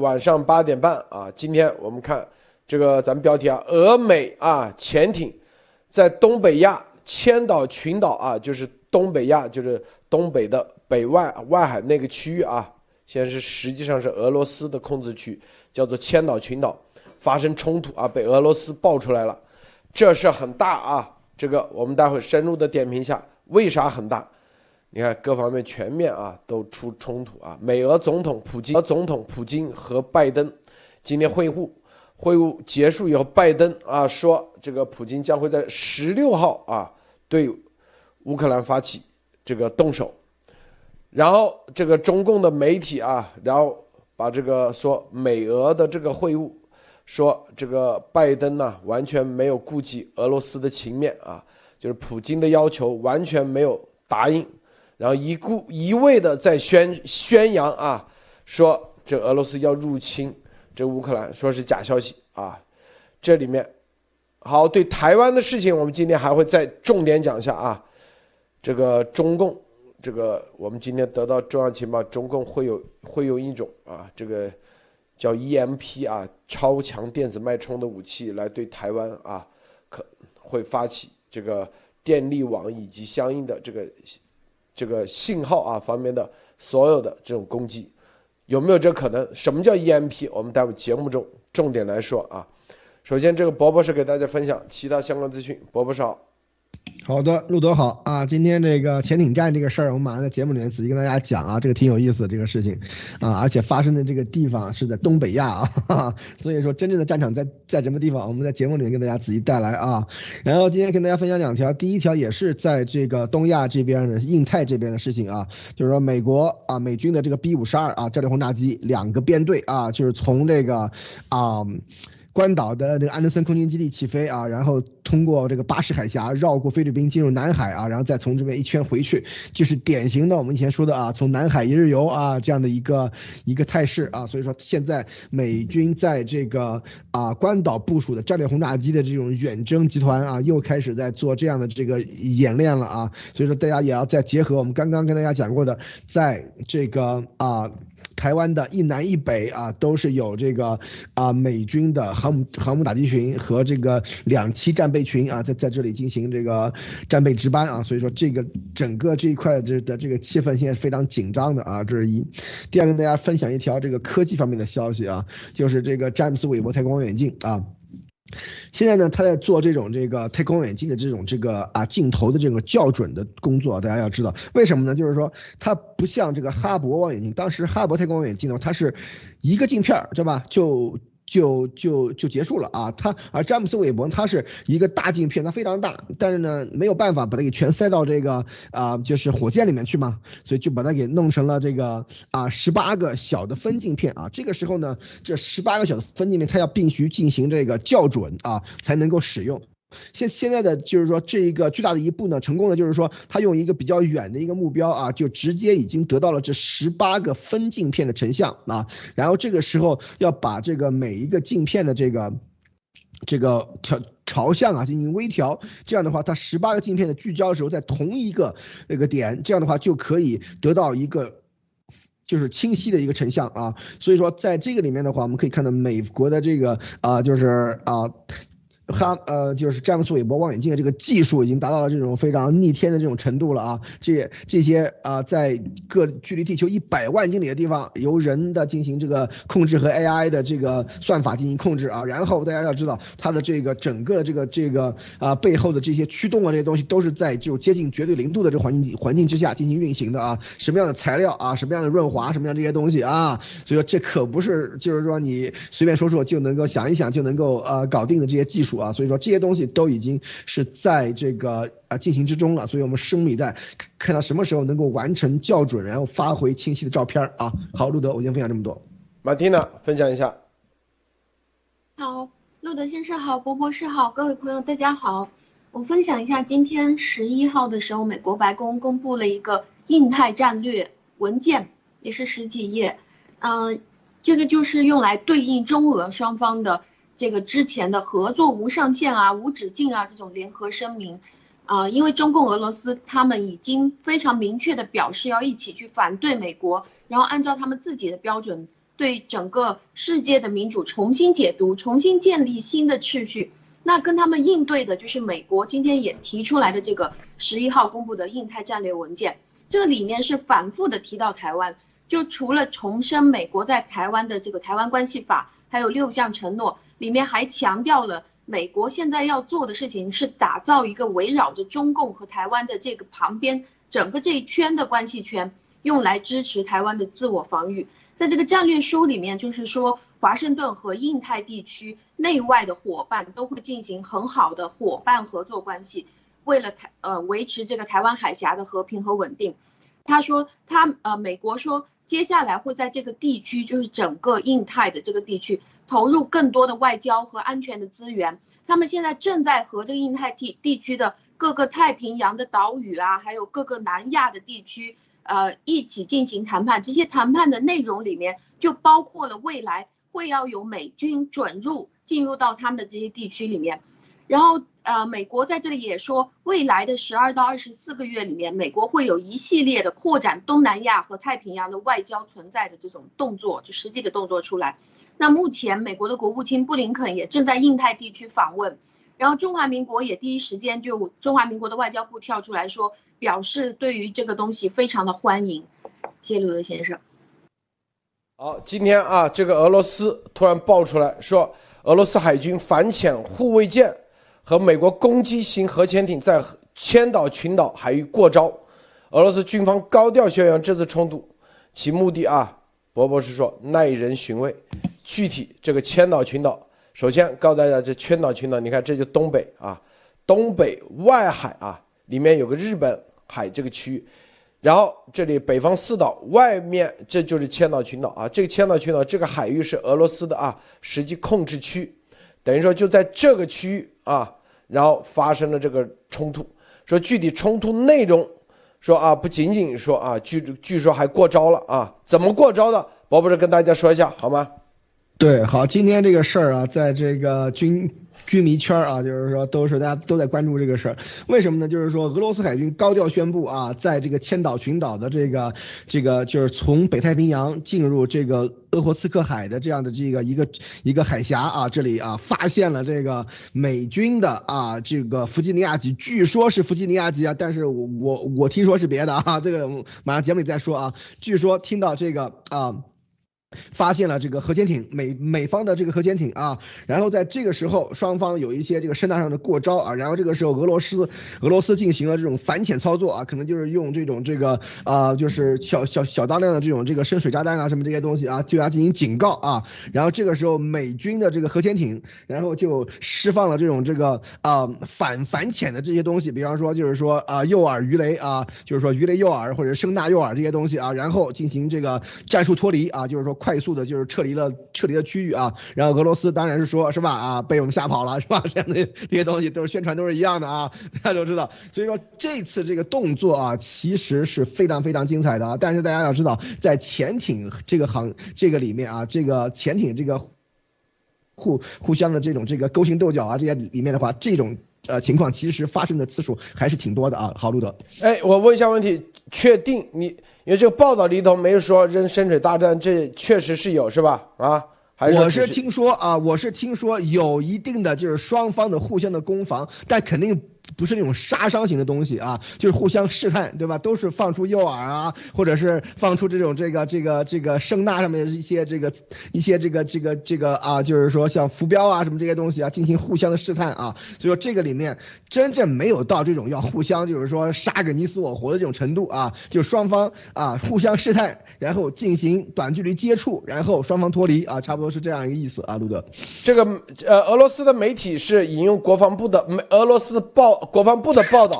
晚上八点半啊，今天我们看这个咱们标题啊，俄美啊潜艇在东北亚千岛群岛啊，就是东北亚，就是东北的北外外海那个区域啊，现在是实际上是俄罗斯的控制区，叫做千岛群岛发生冲突啊，被俄罗斯爆出来了，这事很大啊，这个我们待会深入的点评一下，为啥很大？你看各方面全面啊，都出冲突啊。美俄总统普京，俄总统普京和拜登今天会晤，会晤结束以后，拜登啊说，这个普京将会在十六号啊对乌克兰发起这个动手。然后这个中共的媒体啊，然后把这个说美俄的这个会晤，说这个拜登呢完全没有顾及俄罗斯的情面啊，就是普京的要求完全没有答应。然后一顾一味的在宣宣扬啊，说这俄罗斯要入侵这乌克兰，说是假消息啊。这里面好对台湾的事情，我们今天还会再重点讲一下啊。这个中共，这个我们今天得到重要情报，中共会有会用一种啊，这个叫 EMP 啊，超强电子脉冲的武器来对台湾啊，可会发起这个电力网以及相应的这个。这个信号啊方面的所有的这种攻击，有没有这可能？什么叫 EMP？我们待会节目中重点来说啊。首先，这个博博士给大家分享其他相关资讯。博博士好。好的，路德好啊！今天这个潜艇战这个事儿，我们马上在节目里面仔细跟大家讲啊，这个挺有意思的这个事情啊，而且发生的这个地方是在东北亚啊，所以说真正的战场在在什么地方，我们在节目里面跟大家仔细带来啊。然后今天跟大家分享两条，第一条也是在这个东亚这边的印太这边的事情啊，就是说美国啊美军的这个 B 五十二啊战略轰炸机两个编队啊，就是从这个啊。关岛的这个安德森空军基地起飞啊，然后通过这个巴士海峡绕过菲律宾进入南海啊，然后再从这边一圈回去，就是典型的我们以前说的啊，从南海一日游啊这样的一个一个态势啊。所以说现在美军在这个啊关岛部署的战略轰炸机的这种远征集团啊，又开始在做这样的这个演练了啊。所以说大家也要再结合我们刚刚跟大家讲过的，在这个啊。台湾的一南一北啊，都是有这个啊美军的航母航母打击群和这个两栖战备群啊，在在这里进行这个战备值班啊，所以说这个整个这一块这的这个气氛现在是非常紧张的啊，这是一。第二，跟大家分享一条这个科技方面的消息啊，就是这个詹姆斯韦伯太空望远镜啊。现在呢，他在做这种这个太空望远镜的这种这个啊镜头的这个校准的工作。大家要知道，为什么呢？就是说，它不像这个哈勃望远镜，当时哈勃太空望远镜呢，它是一个镜片儿，对吧？就就就就结束了啊！它而詹姆斯韦伯他是一个大镜片，它非常大，但是呢没有办法把它给全塞到这个啊就是火箭里面去嘛，所以就把它给弄成了这个啊十八个小的分镜片啊。这个时候呢，这十八个小的分镜片它要必须进行这个校准啊，才能够使用。现现在的就是说这一个巨大的一步呢，成功的就是说他用一个比较远的一个目标啊，就直接已经得到了这十八个分镜片的成像啊，然后这个时候要把这个每一个镜片的这个这个调朝向啊进行微调，这样的话它十八个镜片的聚焦的时候在同一个那个点，这样的话就可以得到一个就是清晰的一个成像啊，所以说在这个里面的话，我们可以看到美国的这个啊就是啊。哈呃，就是詹姆斯韦伯望远镜的这个技术已经达到了这种非常逆天的这种程度了啊！这这些啊，在各距离地球一百万英里的地方，由人的进行这个控制和 AI 的这个算法进行控制啊。然后大家要知道，它的这个整个这个这个啊背后的这些驱动啊这些东西都是在就接近绝对零度的这环境环境之下进行运行的啊。什么样的材料啊，什么样的润滑，什么样这些东西啊？所以说这可不是就是说你随便说说就能够想一想就能够呃搞定的这些技术。啊，所以说这些东西都已经是在这个啊进行之中了，所以我们拭目以待，看到什么时候能够完成校准，然后发回清晰的照片啊。好，路德，我先分享这么多。马蒂娜，分享一下。好，路德先生好，博博士好，各位朋友大家好。我分享一下，今天十一号的时候，美国白宫公布了一个印太战略文件，也是十几页，嗯，这个就是用来对应中俄双方的。这个之前的合作无上限啊、无止境啊这种联合声明，啊，因为中共、俄罗斯他们已经非常明确的表示要一起去反对美国，然后按照他们自己的标准对整个世界的民主重新解读，重新建立新的秩序。那跟他们应对的就是美国今天也提出来的这个十一号公布的印太战略文件，这里面是反复的提到台湾，就除了重申美国在台湾的这个台湾关系法，还有六项承诺，里面还强调了美国现在要做的事情是打造一个围绕着中共和台湾的这个旁边整个这一圈的关系圈，用来支持台湾的自我防御。在这个战略书里面，就是说华盛顿和印太地区内外的伙伴都会进行很好的伙伴合作关系，为了台呃维持这个台湾海峡的和平和稳定。他说他呃美国说接下来会在这个地区，就是整个印太的这个地区投入更多的外交和安全的资源。他们现在正在和这个印太地地区的各个太平洋的岛屿啊，还有各个南亚的地区。呃，一起进行谈判，这些谈判的内容里面就包括了未来会要有美军准入进入到他们的这些地区里面，然后呃，美国在这里也说，未来的十二到二十四个月里面，美国会有一系列的扩展东南亚和太平洋的外交存在的这种动作，就实际的动作出来。那目前美国的国务卿布林肯也正在印太地区访问，然后中华民国也第一时间就中华民国的外交部跳出来说。表示对于这个东西非常的欢迎，谢鲁德先生。好，今天啊，这个俄罗斯突然爆出来说，俄罗斯海军反潜护卫舰和美国攻击型核潜艇在千岛群岛海域过招，俄罗斯军方高调宣扬这次冲突其目的啊，博博士说耐人寻味。具体这个千岛群岛，首先告诉大家，这千岛群岛，你看这就东北啊，东北外海啊，里面有个日本。海这个区域，然后这里北方四岛外面，这就是千岛群岛啊。这个千岛群岛这个海域是俄罗斯的啊，实际控制区，等于说就在这个区域啊，然后发生了这个冲突。说具体冲突内容，说啊，不仅仅说啊，据据说还过招了啊，怎么过招的？我不是跟大家说一下好吗？对，好，今天这个事儿啊，在这个军。军迷圈啊，就是说都是大家都在关注这个事儿，为什么呢？就是说俄罗斯海军高调宣布啊，在这个千岛群岛的这个这个就是从北太平洋进入这个鄂霍次克海的这样的这个一个一个海峡啊，这里啊发现了这个美军的啊这个弗吉尼亚级，据说是弗吉尼亚级啊，但是我我我听说是别的啊，这个马上节目里再说啊，据说听到这个啊。发现了这个核潜艇，美美方的这个核潜艇啊，然后在这个时候，双方有一些这个声纳上的过招啊，然后这个时候俄罗斯俄罗斯进行了这种反潜操作啊，可能就是用这种这个啊，就是小小小当量的这种这个深水炸弹啊，什么这些东西啊，对它进行警告啊，然后这个时候美军的这个核潜艇，然后就释放了这种这个啊反反潜的这些东西，比方说就是说啊诱饵鱼雷啊，就是说鱼雷诱饵或者声纳诱饵这些东西啊，然后进行这个战术脱离啊，就是说。快速的，就是撤离了撤离的区域啊，然后俄罗斯当然是说，是吧？啊，被我们吓跑了，是吧？这样的这些东西都是宣传，都是一样的啊，大家都知道。所以说这次这个动作啊，其实是非常非常精彩的啊。但是大家要知道，在潜艇这个行这个里面啊，这个潜艇这个互互相的这种这个勾心斗角啊，这些里面的话，这种呃情况其实发生的次数还是挺多的啊。好，路德，哎，我问一下问题，确定你？因为这个报道里头没有说扔深水大战，这确实是有是吧？啊，还是我是听说啊，我是听说有一定的就是双方的互相的攻防，但肯定。不是那种杀伤型的东西啊，就是互相试探，对吧？都是放出诱饵啊，或者是放出这种这个这个这个声呐上面的一些这个一些这个这个这个啊，就是说像浮标啊什么这些东西啊，进行互相的试探啊。所以说这个里面真正没有到这种要互相就是说杀个你死我活的这种程度啊，就双方啊互相试探，然后进行短距离接触，然后双方脱离啊，差不多是这样一个意思啊，路德。这个呃，俄罗斯的媒体是引用国防部的俄罗斯报。国防部的报道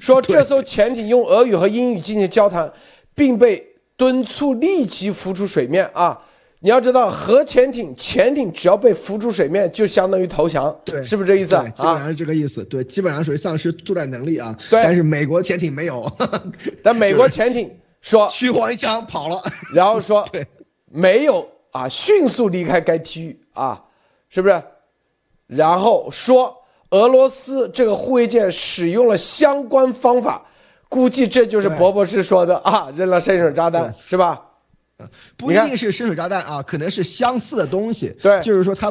说，这艘潜艇用俄语和英语进行交谈，并被敦促立即浮出水面啊！你要知道，核潜艇潜艇只要被浮出水面，就相当于投降，对，是不是这意思？基本上是这个意思，对，基本上属于丧失作战能力啊。对，但是美国潜艇没有，但美国潜艇说虚晃一枪跑了，然后说 对，没有啊，迅速离开该区域啊，是不是？然后说。俄罗斯这个护卫舰使用了相关方法，估计这就是博博士说的啊，扔了深水炸弹是吧？不一定是深水炸弹啊，可能是相似的东西。对，就是说它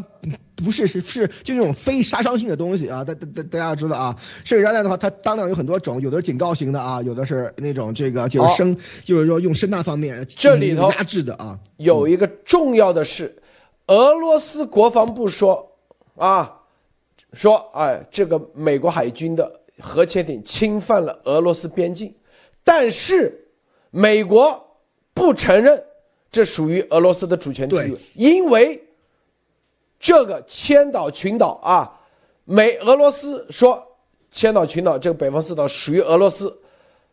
不是是是就那种非杀伤性的东西啊。大大大大家知道啊，深水炸弹的话，它当量有很多种，有的是警告型的啊，有的是那种这个就是声，就是说用声呐方面这里头压制的啊。有一个重要的是，俄罗斯国防部说啊，说哎，这个美国海军的核潜艇侵犯了俄罗斯边境，但是美国不承认。这属于俄罗斯的主权地域，因为这个千岛群岛啊，美俄罗斯说千岛群岛这个北方四岛属于俄罗斯，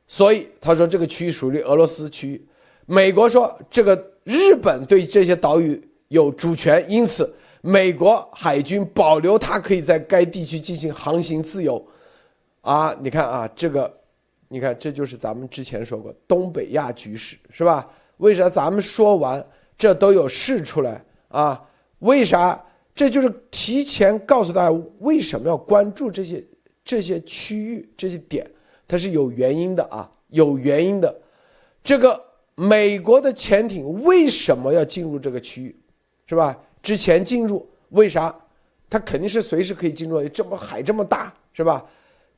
所以他说这个区域属于俄罗斯区域。美国说这个日本对这些岛屿有主权，因此美国海军保留它可以在该地区进行航行自由。啊，你看啊，这个，你看这就是咱们之前说过东北亚局势，是吧？为啥咱们说完这都有事出来啊？为啥？这就是提前告诉大家为什么要关注这些这些区域这些点，它是有原因的啊，有原因的。这个美国的潜艇为什么要进入这个区域，是吧？之前进入为啥？它肯定是随时可以进入，这么海这么大，是吧？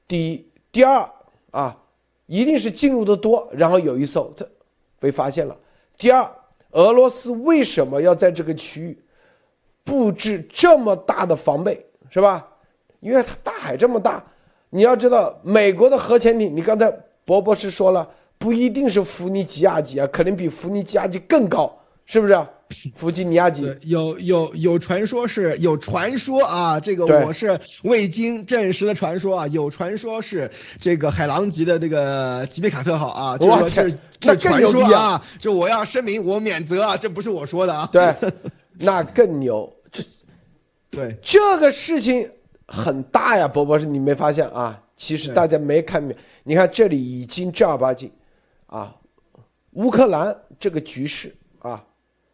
第一，第二啊，一定是进入的多，然后有一艘它被发现了。第二，俄罗斯为什么要在这个区域布置这么大的防备，是吧？因为它大海这么大，你要知道，美国的核潜艇，你刚才博博士说了，不一定是伏尼吉亚级啊，可能比伏尼吉亚级更高，是不是？弗吉尼亚级有有有传说是有传说啊，这个我是未经证实的传说啊，有传说是这个海狼级的这个吉米卡特号啊，就是说这这传说啊，就我要声明我免责啊，这不是我说的啊。对，那更牛，这对这个事情很大呀，博博士，你没发现啊？其实大家没看明，你看这里已经正儿八经啊，乌克兰这个局势啊。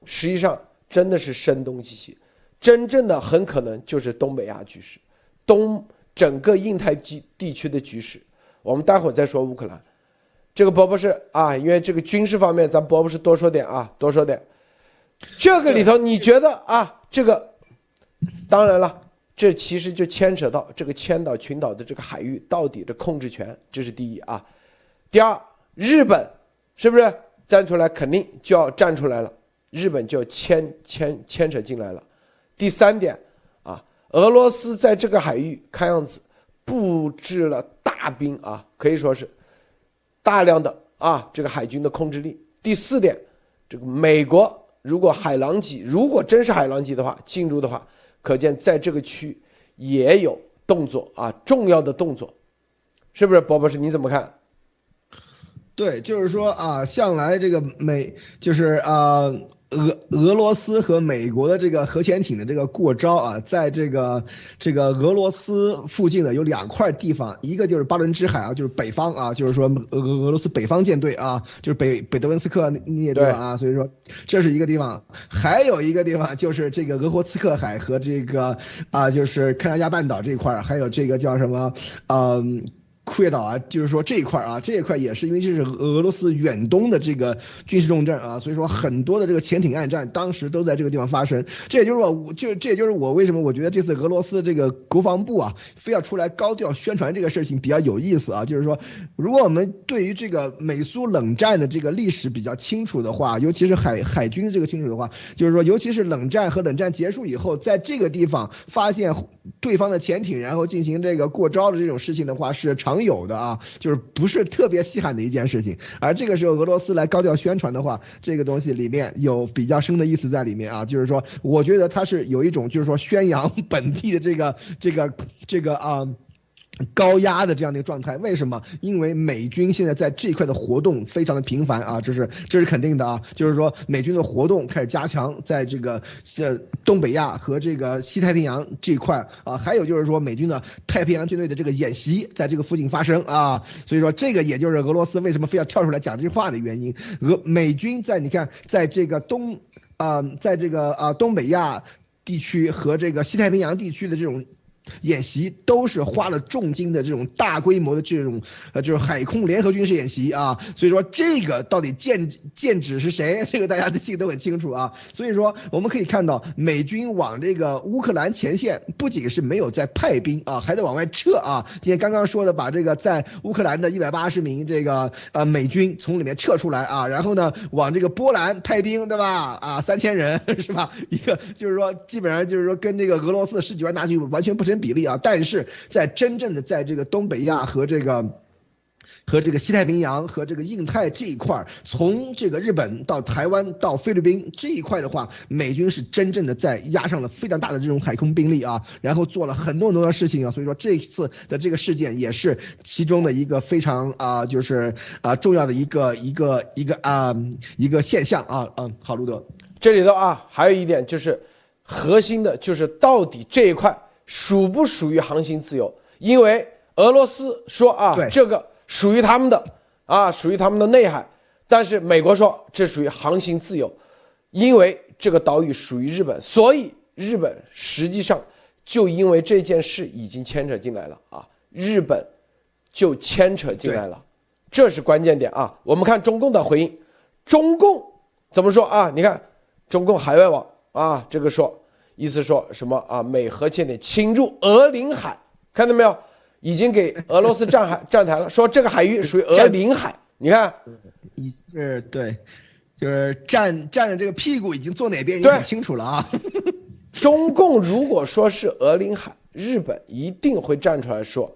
实际上真的是声东击西，真正的很可能就是东北亚局势，东整个印太地地区的局势。我们待会儿再说乌克兰，这个博博士啊，因为这个军事方面，咱博博士多说点啊，多说点。这个里头你觉得啊，这个当然了，这其实就牵扯到这个千岛群岛的这个海域到底的控制权，这是第一啊。第二，日本是不是站出来，肯定就要站出来了。日本就牵牵牵扯进来了。第三点，啊，俄罗斯在这个海域看样子布置了大兵啊，可以说是大量的啊这个海军的控制力。第四点，这个美国如果海狼级如果真是海狼级的话进入的话，可见在这个区也有动作啊，重要的动作，是不是？博博士你怎么看？对，就是说啊，向来这个美就是啊。俄俄罗斯和美国的这个核潜艇的这个过招啊，在这个这个俄罗斯附近的有两块地方，一个就是巴伦支海啊，就是北方啊，就是说俄俄罗斯北方舰队啊，就是北北德文斯克那些地方啊，所以说这是一个地方，还有一个地方就是这个俄霍次克海和这个啊，就是克拉加半岛这块还有这个叫什么，嗯。库页岛啊，就是说这一块啊，这一块也是因为这是俄罗斯远东的这个军事重镇啊，所以说很多的这个潜艇暗战当时都在这个地方发生。这也就是我，就这也就是我为什么我觉得这次俄罗斯这个国防部啊，非要出来高调宣传这个事情比较有意思啊。就是说，如果我们对于这个美苏冷战的这个历史比较清楚的话，尤其是海海军的这个清楚的话，就是说，尤其是冷战和冷战结束以后，在这个地方发现对方的潜艇，然后进行这个过招的这种事情的话，是常常。有的啊，就是不是特别稀罕的一件事情，而这个时候俄罗斯来高调宣传的话，这个东西里面有比较深的意思在里面啊，就是说，我觉得它是有一种就是说宣扬本地的这个这个这个啊。高压的这样的一个状态，为什么？因为美军现在在这一块的活动非常的频繁啊，这是这是肯定的啊，就是说美军的活动开始加强，在这个呃东北亚和这个西太平洋这一块啊，还有就是说美军的太平洋军队的这个演习在这个附近发生啊，所以说这个也就是俄罗斯为什么非要跳出来讲这句话的原因。俄美军在你看，在这个东啊，在这个啊东北亚地区和这个西太平洋地区的这种。演习都是花了重金的这种大规模的这种呃就是海空联合军事演习啊，所以说这个到底剑剑指是谁？这个大家的心里都很清楚啊。所以说我们可以看到美军往这个乌克兰前线不仅是没有在派兵啊，还在往外撤啊。今天刚刚说的把这个在乌克兰的一百八十名这个呃美军从里面撤出来啊，然后呢往这个波兰派兵，对吧？啊，三千人 是吧？一个就是说基本上就是说跟这个俄罗斯十几万大军完全不成。比例啊，但是在真正的在这个东北亚和这个和这个西太平洋和这个印太这一块，从这个日本到台湾到菲律宾这一块的话，美军是真正的在压上了非常大的这种海空兵力啊，然后做了很多很多的事情啊，所以说这一次的这个事件也是其中的一个非常啊，就是啊重要的一个一个一个啊一个现象啊，嗯，好，路德，这里头啊还有一点就是核心的就是到底这一块。属不属于航行自由？因为俄罗斯说啊，这个属于他们的啊，属于他们的内海。但是美国说这属于航行自由，因为这个岛屿属于日本，所以日本实际上就因为这件事已经牵扯进来了啊，日本就牵扯进来了，这是关键点啊。我们看中共的回应，中共怎么说啊？你看中共海外网啊，这个说。意思说什么啊？美核潜艇侵入俄领海，看到没有？已经给俄罗斯站海站台了，说这个海域属于俄领海。你看，已是对，就是站站的这个屁股已经坐哪边已经很清楚了啊。中共如果说是俄领海，日本一定会站出来说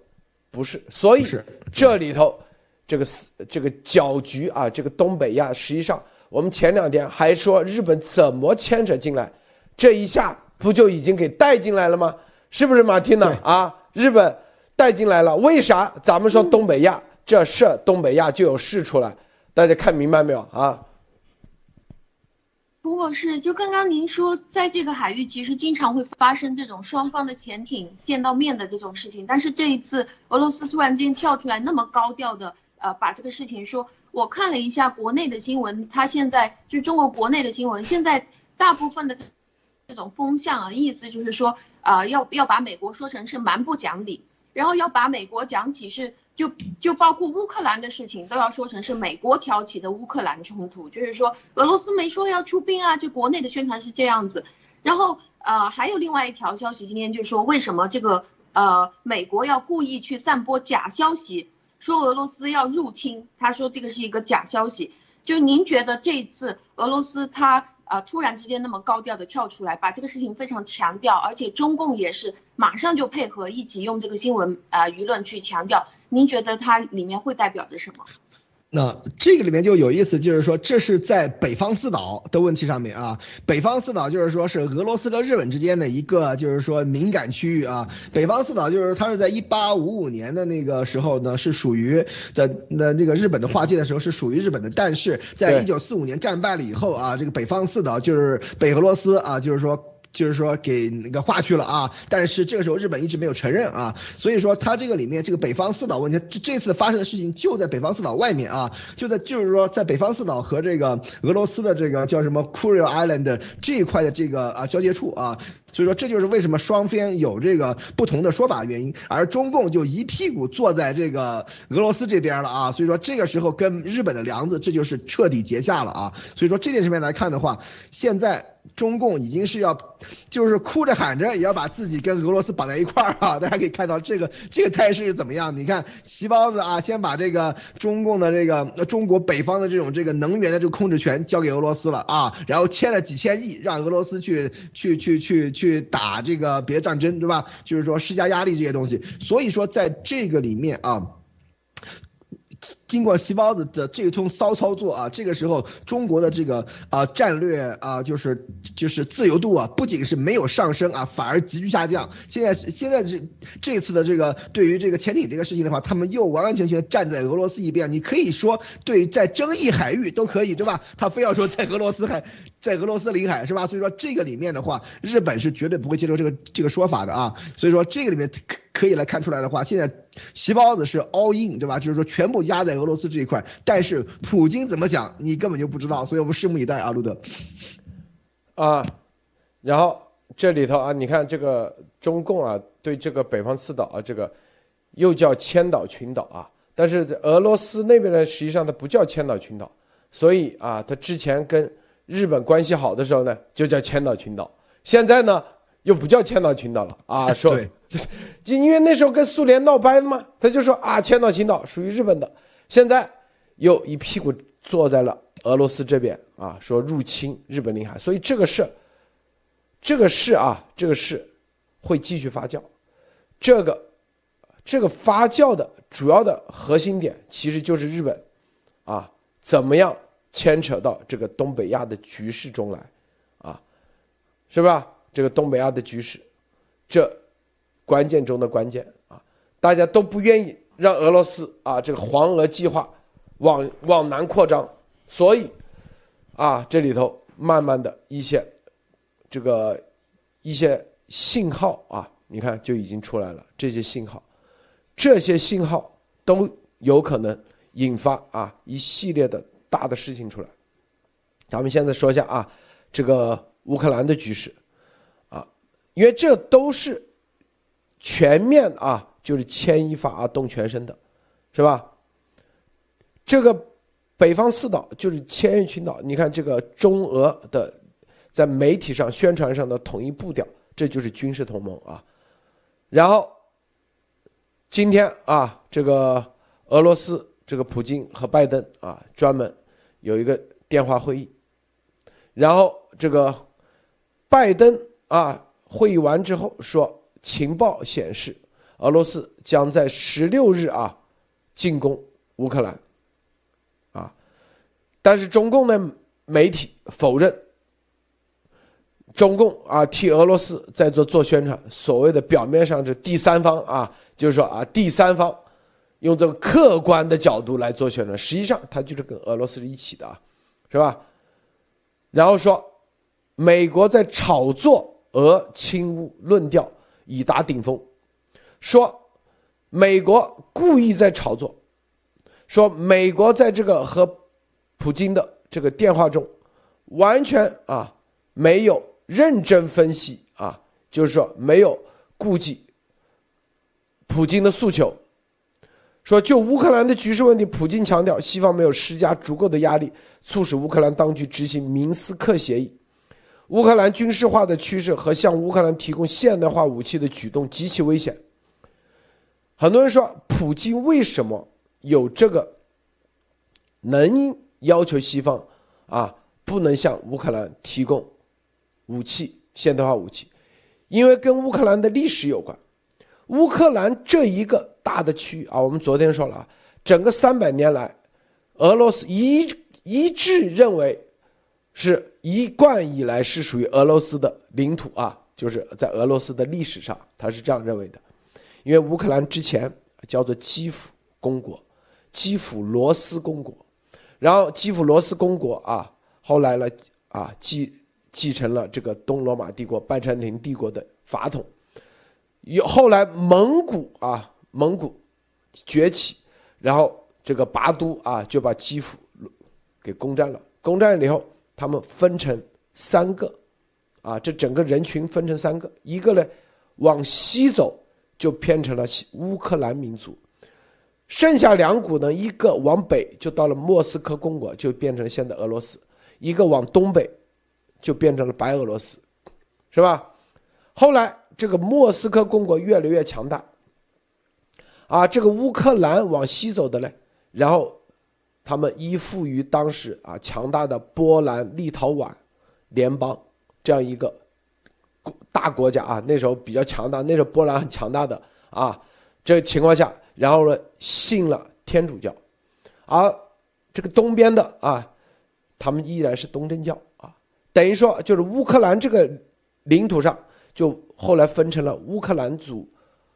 不是。所以这里头这个这个搅局啊，这个东北亚，实际上我们前两天还说日本怎么牵扯进来，这一下。不就已经给带进来了吗？是不是马汀呢？啊，日本带进来了，为啥？咱们说东北亚这事，东北亚就有事出来，大家看明白没有啊？不过是，就刚刚您说，在这个海域其实经常会发生这种双方的潜艇见到面的这种事情，但是这一次俄罗斯突然间跳出来那么高调的，呃，把这个事情说，我看了一下国内的新闻，它现在就中国国内的新闻，现在大部分的。这种风向啊，意思就是说，呃，要要把美国说成是蛮不讲理，然后要把美国讲起是就就包括乌克兰的事情都要说成是美国挑起的乌克兰冲突，就是说俄罗斯没说要出兵啊，就国内的宣传是这样子。然后呃，还有另外一条消息，今天就说为什么这个呃美国要故意去散播假消息，说俄罗斯要入侵，他说这个是一个假消息。就您觉得这一次俄罗斯他？啊！突然之间那么高调的跳出来，把这个事情非常强调，而且中共也是马上就配合，一起用这个新闻啊舆论去强调。您觉得它里面会代表着什么？那这个里面就有意思，就是说这是在北方四岛的问题上面啊。北方四岛就是说是俄罗斯和日本之间的一个就是说敏感区域啊。北方四岛就是它是在一八五五年的那个时候呢，是属于在那那个日本的划界的时候是属于日本的，但是在一九四五年战败了以后啊，这个北方四岛就是北俄罗斯啊，就是说。就是说给那个划去了啊，但是这个时候日本一直没有承认啊，所以说它这个里面这个北方四岛问题，这这次发生的事情就在北方四岛外面啊，就在就是说在北方四岛和这个俄罗斯的这个叫什么 Kuril Island 这一块的这个啊交界处啊。所以说，这就是为什么双方有这个不同的说法原因，而中共就一屁股坐在这个俄罗斯这边了啊！所以说，这个时候跟日本的梁子，这就是彻底结下了啊！所以说，这件事面来看的话，现在中共已经是要，就是哭着喊着也要把自己跟俄罗斯绑在一块儿啊！大家可以看到这个这个态势是怎么样？你看，席包子啊，先把这个中共的这个中国北方的这种这个能源的这个控制权交给俄罗斯了啊，然后签了几千亿，让俄罗斯去去去去。去打这个别的战争，对吧？就是说施加压力这些东西，所以说在这个里面啊。经过细胞子的这一通骚操作啊，这个时候中国的这个啊战略啊，就是就是自由度啊，不仅是没有上升啊，反而急剧下降。现在现在这这次的这个对于这个潜艇这个事情的话，他们又完完全全站在俄罗斯一边。你可以说对在争议海域都可以，对吧？他非要说在俄罗斯海，在俄罗斯领海是吧？所以说这个里面的话，日本是绝对不会接受这个这个说法的啊。所以说这个里面可可以来看出来的话，现在细包子是 all in，对吧？就是说全部压在俄罗斯这一块，但是普京怎么想，你根本就不知道，所以我们拭目以待啊，路德。啊，然后这里头啊，你看这个中共啊，对这个北方四岛啊，这个又叫千岛群岛啊，但是俄罗斯那边呢，实际上它不叫千岛群岛，所以啊，它之前跟日本关系好的时候呢，就叫千岛群岛，现在呢又不叫千岛群岛了啊，说，就因为那时候跟苏联闹掰了嘛，他就说啊，千岛群岛属于日本的，现在又一屁股坐在了俄罗斯这边啊，说入侵日本领海，所以这个事。这个事啊，这个事会继续发酵。这个这个发酵的主要的核心点，其实就是日本啊，怎么样牵扯到这个东北亚的局势中来啊，是吧？这个东北亚的局势，这关键中的关键啊，大家都不愿意让俄罗斯啊这个黄俄计划往往南扩张，所以啊，这里头慢慢的一些。这个一些信号啊，你看就已经出来了。这些信号，这些信号都有可能引发啊一系列的大的事情出来。咱们现在说一下啊，这个乌克兰的局势啊，因为这都是全面啊，就是牵一发而动全身的，是吧？这个北方四岛就是千叶群岛，你看这个中俄的。在媒体上宣传上的统一步调，这就是军事同盟啊。然后今天啊，这个俄罗斯这个普京和拜登啊，专门有一个电话会议。然后这个拜登啊，会议完之后说，情报显示俄罗斯将在十六日啊进攻乌克兰啊，但是中共的媒体否认。中共啊，替俄罗斯在做做宣传，所谓的表面上是第三方啊，就是说啊，第三方用这个客观的角度来做宣传，实际上他就是跟俄罗斯是一起的啊，是吧？然后说，美国在炒作俄侵乌论调已达顶峰，说美国故意在炒作，说美国在这个和普京的这个电话中，完全啊没有。认真分析啊，就是说没有顾及普京的诉求。说就乌克兰的局势问题，普京强调西方没有施加足够的压力，促使乌克兰当局执行明斯克协议。乌克兰军事化的趋势和向乌克兰提供现代化武器的举动极其危险。很多人说，普京为什么有这个能要求西方啊不能向乌克兰提供？武器现代化武器，因为跟乌克兰的历史有关。乌克兰这一个大的区域啊，我们昨天说了啊，整个三百年来，俄罗斯一一致认为是一贯以来是属于俄罗斯的领土啊，就是在俄罗斯的历史上，他是这样认为的。因为乌克兰之前叫做基辅公国，基辅罗斯公国，然后基辅罗斯公国啊，后来呢啊继。继承了这个东罗马帝国、拜占庭帝国的法统，有后来蒙古啊，蒙古崛起，然后这个拔都啊就把基辅给攻占了。攻占了以后，他们分成三个，啊，这整个人群分成三个，一个呢往西走就变成了乌克兰民族，剩下两股呢，一个往北就到了莫斯科公国，就变成现在俄罗斯；一个往东北。就变成了白俄罗斯，是吧？后来这个莫斯科公国越来越强大，啊，这个乌克兰往西走的呢，然后他们依附于当时啊强大的波兰立陶宛联邦这样一个大国家啊，那时候比较强大，那时候波兰很强大的啊，这个情况下，然后呢信了天主教，而这个东边的啊，他们依然是东正教啊。等于说，就是乌克兰这个领土上，就后来分成了乌克兰族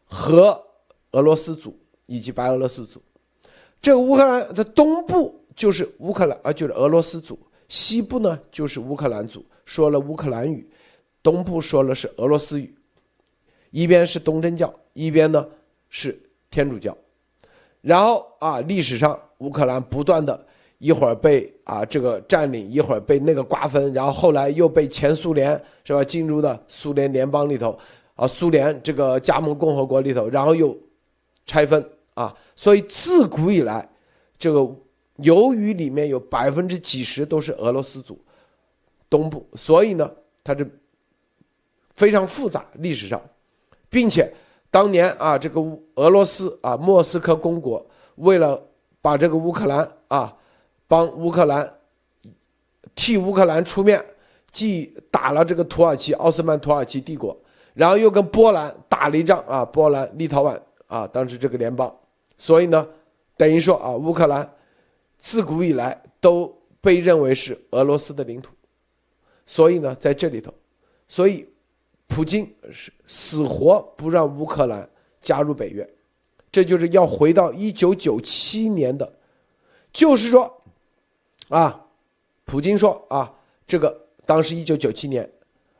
和俄罗斯族以及白俄罗斯族。这个乌克兰的东部就是乌克兰，啊，就是俄罗斯族；西部呢就是乌克兰族，说了乌克兰语；东部说了是俄罗斯语。一边是东正教，一边呢是天主教。然后啊，历史上乌克兰不断的一会儿被啊这个占领，一会儿被那个瓜分，然后后来又被前苏联是吧进入的苏联联邦里头，啊苏联这个加盟共和国里头，然后又拆分啊，所以自古以来，这个由于里面有百分之几十都是俄罗斯族，东部，所以呢它是非常复杂历史上，并且当年啊这个俄罗斯啊莫斯科公国为了把这个乌克兰啊。帮乌克兰替乌克兰出面，既打了这个土耳其奥斯曼土耳其帝国，然后又跟波兰打了一仗啊，波兰立陶宛啊，当时这个联邦，所以呢，等于说啊，乌克兰自古以来都被认为是俄罗斯的领土，所以呢，在这里头，所以普京是死活不让乌克兰加入北约，这就是要回到一九九七年的，就是说。啊，普京说啊，这个当时一九九七年，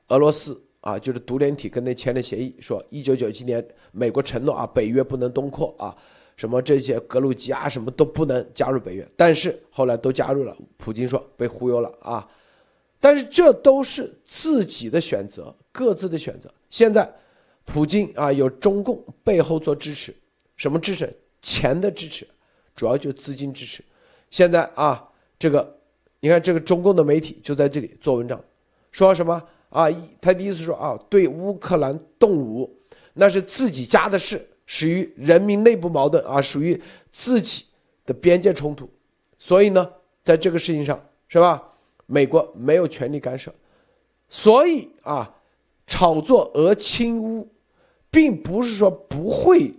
俄罗斯啊就是独联体跟那签了协议，说一九九七年美国承诺啊北约不能东扩啊，什么这些格鲁吉亚什么都不能加入北约，但是后来都加入了。普京说被忽悠了啊，但是这都是自己的选择，各自的选择。现在，普京啊有中共背后做支持，什么支持？钱的支持，主要就资金支持。现在啊。这个，你看这个中共的媒体就在这里做文章，说什么啊？他的意思说啊，对乌克兰动武，那是自己家的事，属于人民内部矛盾啊，属于自己的边界冲突，所以呢，在这个事情上是吧？美国没有权利干涉，所以啊，炒作俄侵乌，并不是说不会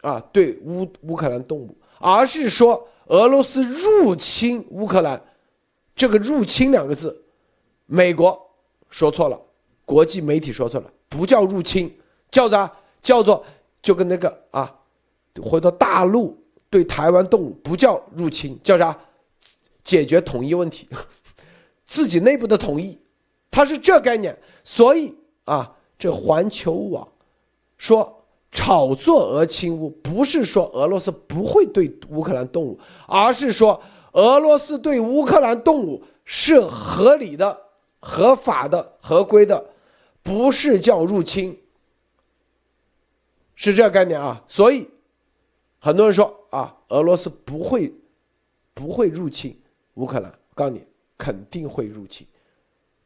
啊对乌乌克兰动武，而是说。俄罗斯入侵乌克兰，这个“入侵”两个字，美国说错了，国际媒体说错了，不叫入侵，叫啥？叫做就跟那个啊，回到大陆对台湾动武，不叫入侵，叫啥？解决统一问题，自己内部的统一，它是这概念。所以啊，这环球网说。炒作俄侵乌，不是说俄罗斯不会对乌克兰动武，而是说俄罗斯对乌克兰动武是合理的、合法的、合规的，不是叫入侵，是这个概念啊。所以很多人说啊，俄罗斯不会不会入侵乌克兰，我告诉你肯定会入侵，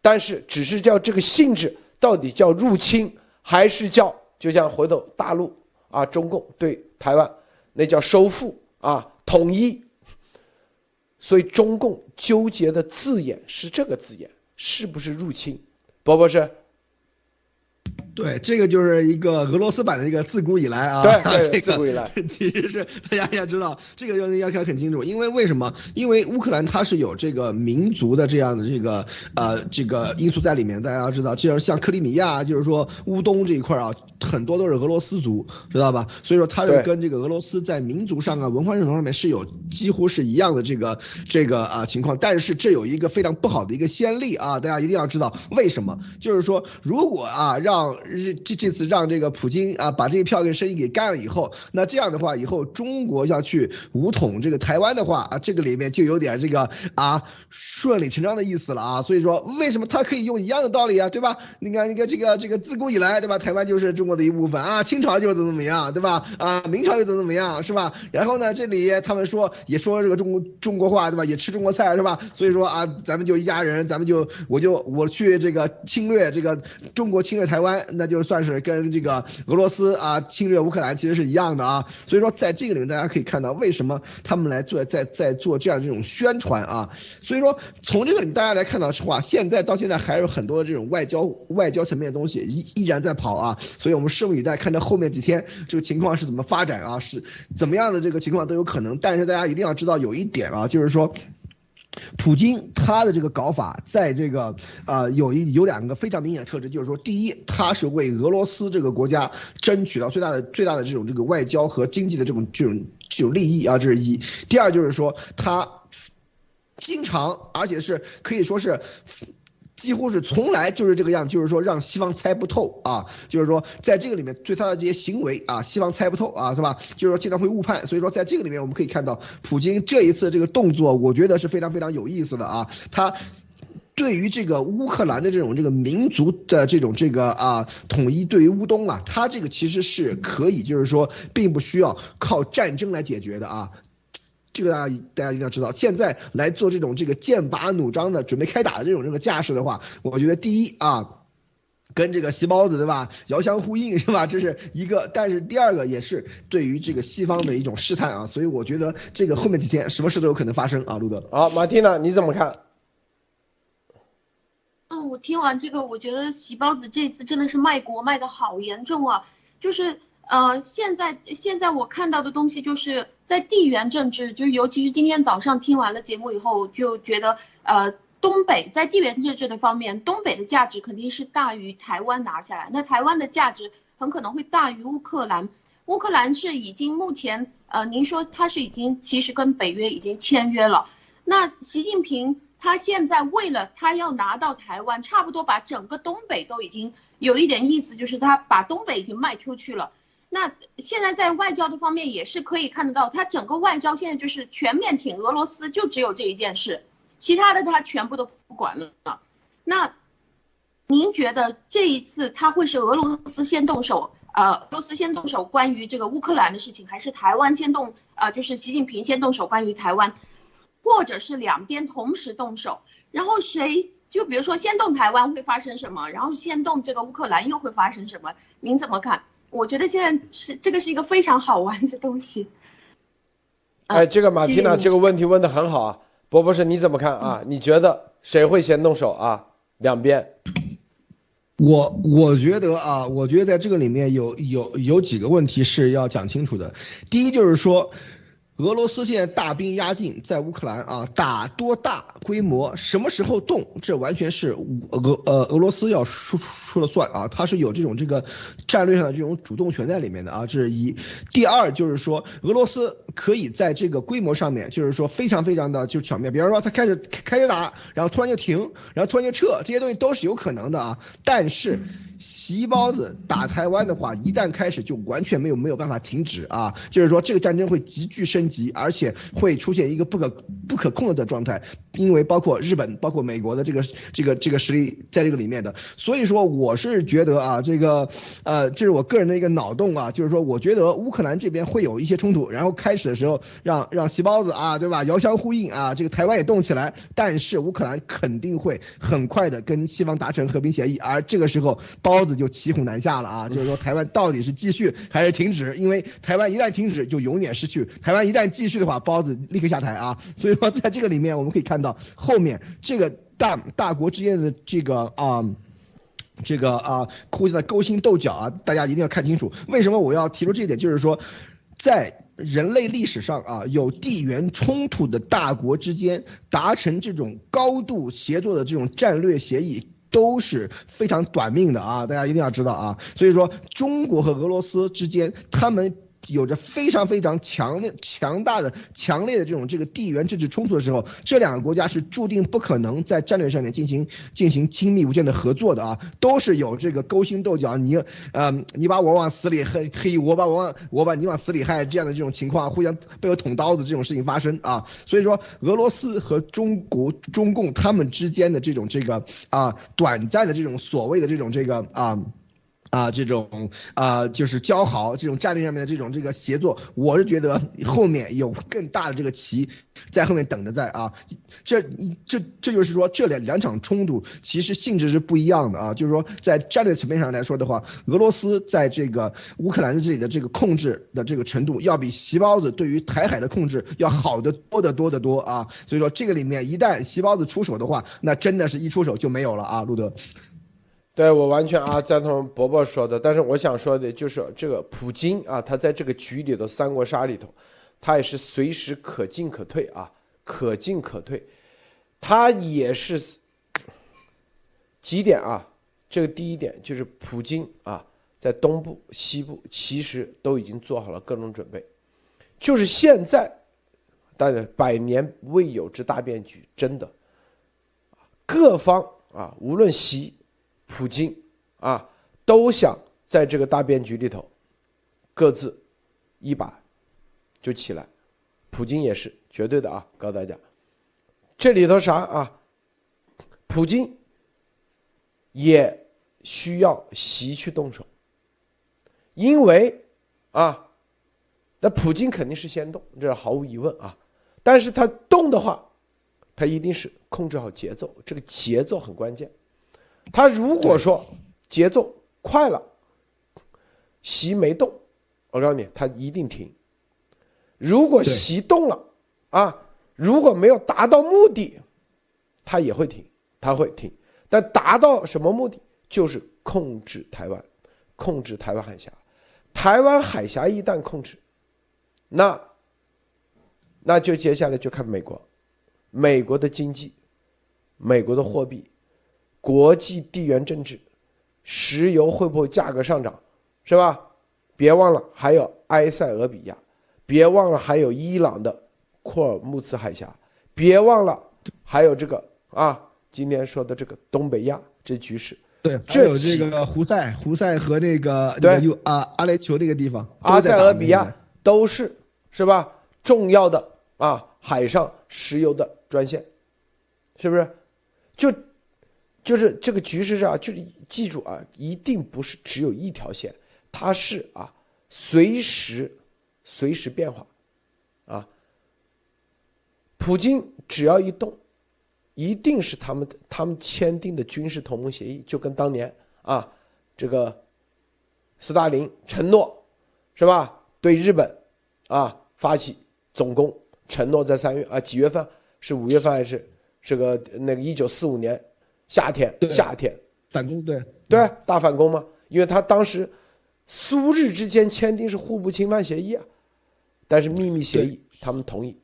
但是只是叫这个性质到底叫入侵还是叫？就像回头大陆啊，中共对台湾，那叫收复啊，统一。所以中共纠结的字眼是这个字眼，是不是入侵？博博士。对，这个就是一个俄罗斯版的一个自古以来啊，对，这个自古以来 其实是大家要知道，这个要要要很清楚，因为为什么？因为乌克兰它是有这个民族的这样的这个呃这个因素在里面，大家要知道，就是像克里米亚，就是说乌东这一块啊，很多都是俄罗斯族，知道吧？所以说它是跟这个俄罗斯在民族上啊、文化认同上面是有几乎是一样的这个这个啊情况，但是这有一个非常不好的一个先例啊，大家一定要知道为什么？就是说如果啊让这这次让这个普京啊把这一票跟生意给干了以后，那这样的话，以后中国要去武统这个台湾的话啊，这个里面就有点这个啊顺理成章的意思了啊。所以说，为什么他可以用一样的道理啊，对吧？你看，你看这个这个自古以来，对吧？台湾就是中国的一部分啊，清朝就是怎么怎么样，对吧？啊，明朝又怎么怎么样，是吧？然后呢，这里他们说也说这个中国中国话，对吧？也吃中国菜，是吧？所以说啊，咱们就一家人，咱们就我就我去这个侵略这个中国侵略台湾，那就算。是跟这个俄罗斯啊侵略乌克兰其实是一样的啊，所以说在这个里面大家可以看到为什么他们来做在在做这样这种宣传啊，所以说从这个里面大家来看到的话，现在到现在还有很多的这种外交外交层面的东西依依然在跑啊，所以我们拭目以待，看着后面几天这个情况是怎么发展啊，是怎么样的这个情况都有可能，但是大家一定要知道有一点啊，就是说。普京他的这个搞法，在这个啊有一有两个非常明显的特质，就是说，第一，他是为俄罗斯这个国家争取到最大的最大的这种这个外交和经济的这种这种这种利益啊，这是一；第二就是说，他经常而且是可以说是几乎是从来就是这个样，就是说让西方猜不透啊，就是说在这个里面对他的这些行为啊，西方猜不透啊，是吧？就是说经常会误判，所以说在这个里面我们可以看到，普京这一次这个动作，我觉得是非常非常有意思的啊，他。对于这个乌克兰的这种这个民族的这种这个啊统一，对于乌东啊，他这个其实是可以，就是说并不需要靠战争来解决的啊。这个大家大家一定要知道，现在来做这种这个剑拔弩张的准备开打的这种这个架势的话，我觉得第一啊，跟这个席包子对吧，遥相呼应是吧？这是一个，但是第二个也是对于这个西方的一种试探啊。所以我觉得这个后面几天什么事都有可能发生啊，路德。好，马蒂娜你怎么看？嗯，我听完这个，我觉得席包子这次真的是卖国卖的好严重啊，就是。呃，现在现在我看到的东西就是在地缘政治，就是尤其是今天早上听完了节目以后，就觉得呃，东北在地缘政治的方面，东北的价值肯定是大于台湾拿下来，那台湾的价值很可能会大于乌克兰。乌克兰是已经目前呃，您说他是已经其实跟北约已经签约了，那习近平他现在为了他要拿到台湾，差不多把整个东北都已经有一点意思，就是他把东北已经卖出去了。那现在在外交的方面也是可以看得到，他整个外交现在就是全面挺俄罗斯，就只有这一件事，其他的他全部都不管了。那您觉得这一次他会是俄罗斯先动手，呃，俄罗斯先动手关于这个乌克兰的事情，还是台湾先动，呃，就是习近平先动手关于台湾，或者是两边同时动手，然后谁就比如说先动台湾会发生什么，然后先动这个乌克兰又会发生什么？您怎么看？我觉得现在是这个是一个非常好玩的东西。哎，这个马蒂娜这个问题问的很好啊，博博士你怎么看啊？你觉得谁会先动手啊？两边？我我觉得啊，我觉得在这个里面有有有几个问题是要讲清楚的。第一就是说。俄罗斯现在大兵压境在乌克兰啊，打多大规模，什么时候动，这完全是俄呃俄罗斯要说说了算啊，他是有这种这个战略上的这种主动权在里面的啊，这是一。第二就是说，俄罗斯可以在这个规模上面，就是说非常非常的就巧妙，比方说他开始开始打，然后突然就停，然后突然就撤，这些东西都是有可能的啊。但是，席包子打台湾的话，一旦开始就完全没有没有办法停止啊，就是说这个战争会急剧升。级，而且会出现一个不可不可控的状态，因为包括日本、包括美国的这个这个这个实力在这个里面的，所以说我是觉得啊，这个呃，这是我个人的一个脑洞啊，就是说我觉得乌克兰这边会有一些冲突，然后开始的时候让让细包子啊，对吧，遥相呼应啊，这个台湾也动起来，但是乌克兰肯定会很快的跟西方达成和平协议，而这个时候包子就骑虎难下了啊，就是说台湾到底是继续还是停止，因为台湾一旦停止就永远失去，台湾一。旦继续的话，包子立刻下台啊！所以说，在这个里面，我们可以看到后面这个大大国之间的这个啊，这个啊，互相的勾心斗角啊，大家一定要看清楚。为什么我要提出这一点？就是说，在人类历史上啊，有地缘冲突的大国之间达成这种高度协作的这种战略协议，都是非常短命的啊！大家一定要知道啊！所以说，中国和俄罗斯之间，他们。有着非常非常强烈、强大的、强烈的这种这个地缘政治冲突的时候，这两个国家是注定不可能在战略上面进行进行亲密无间的合作的啊，都是有这个勾心斗角，你呃你把我往死里黑黑，我把我往我把你往死里害这样的这种情况，互相背后捅刀子这种事情发生啊，所以说俄罗斯和中国中共他们之间的这种这个啊短暂的这种所谓的这种这个啊。啊，这种啊，就是交好，这种战略上面的这种这个协作，我是觉得后面有更大的这个棋在后面等着在啊。这这这就是说，这两两场冲突其实性质是不一样的啊。就是说，在战略层面上来说的话，俄罗斯在这个乌克兰的这里的这个控制的这个程度，要比席包子对于台海的控制要好得多得多得多啊。所以说，这个里面一旦席包子出手的话，那真的是一出手就没有了啊，路德。对我完全啊赞同伯伯说的，但是我想说的就是这个普京啊，他在这个局里的三国杀里头，他也是随时可进可退啊，可进可退，他也是几点啊？这个第一点就是普京啊，在东部、西部其实都已经做好了各种准备，就是现在，大家百年未有之大变局，真的，各方。啊，无论习、普京啊，都想在这个大变局里头各自一把就起来。普京也是绝对的啊，告诉大家，这里头啥啊？普京也需要习去动手，因为啊，那普京肯定是先动，这是毫无疑问啊。但是他动的话，他一定是控制好节奏，这个节奏很关键。他如果说节奏快了，席没动，我告诉你，他一定停。如果席动了，啊，如果没有达到目的，他也会停，他会停。但达到什么目的？就是控制台湾，控制台湾海峡。台湾海峡一旦控制，那那就接下来就看美国，美国的经济，美国的货币，国际地缘政治，石油会不会价格上涨，是吧？别忘了还有埃塞俄比亚。别忘了还有伊朗的库尔木兹海峡，别忘了还有这个啊，今天说的这个东北亚这局势。对，这有这个胡塞，胡塞和那个对啊阿联酋这个地方，阿塞俄比亚都是是吧？重要的啊，海上石油的专线，是不是？就就是这个局势上，就是记住啊，一定不是只有一条线，它是啊，随时。随时变化，啊！普京只要一动，一定是他们他们签订的军事同盟协议，就跟当年啊，这个斯大林承诺是吧？对日本啊发起总攻，承诺在三月啊几月份？是五月份还是这个那个一九四五年夏天？夏天反攻对对大反攻嘛？因为他当时苏日之间签订是互不侵犯协议啊。但是秘密协议，他们同意。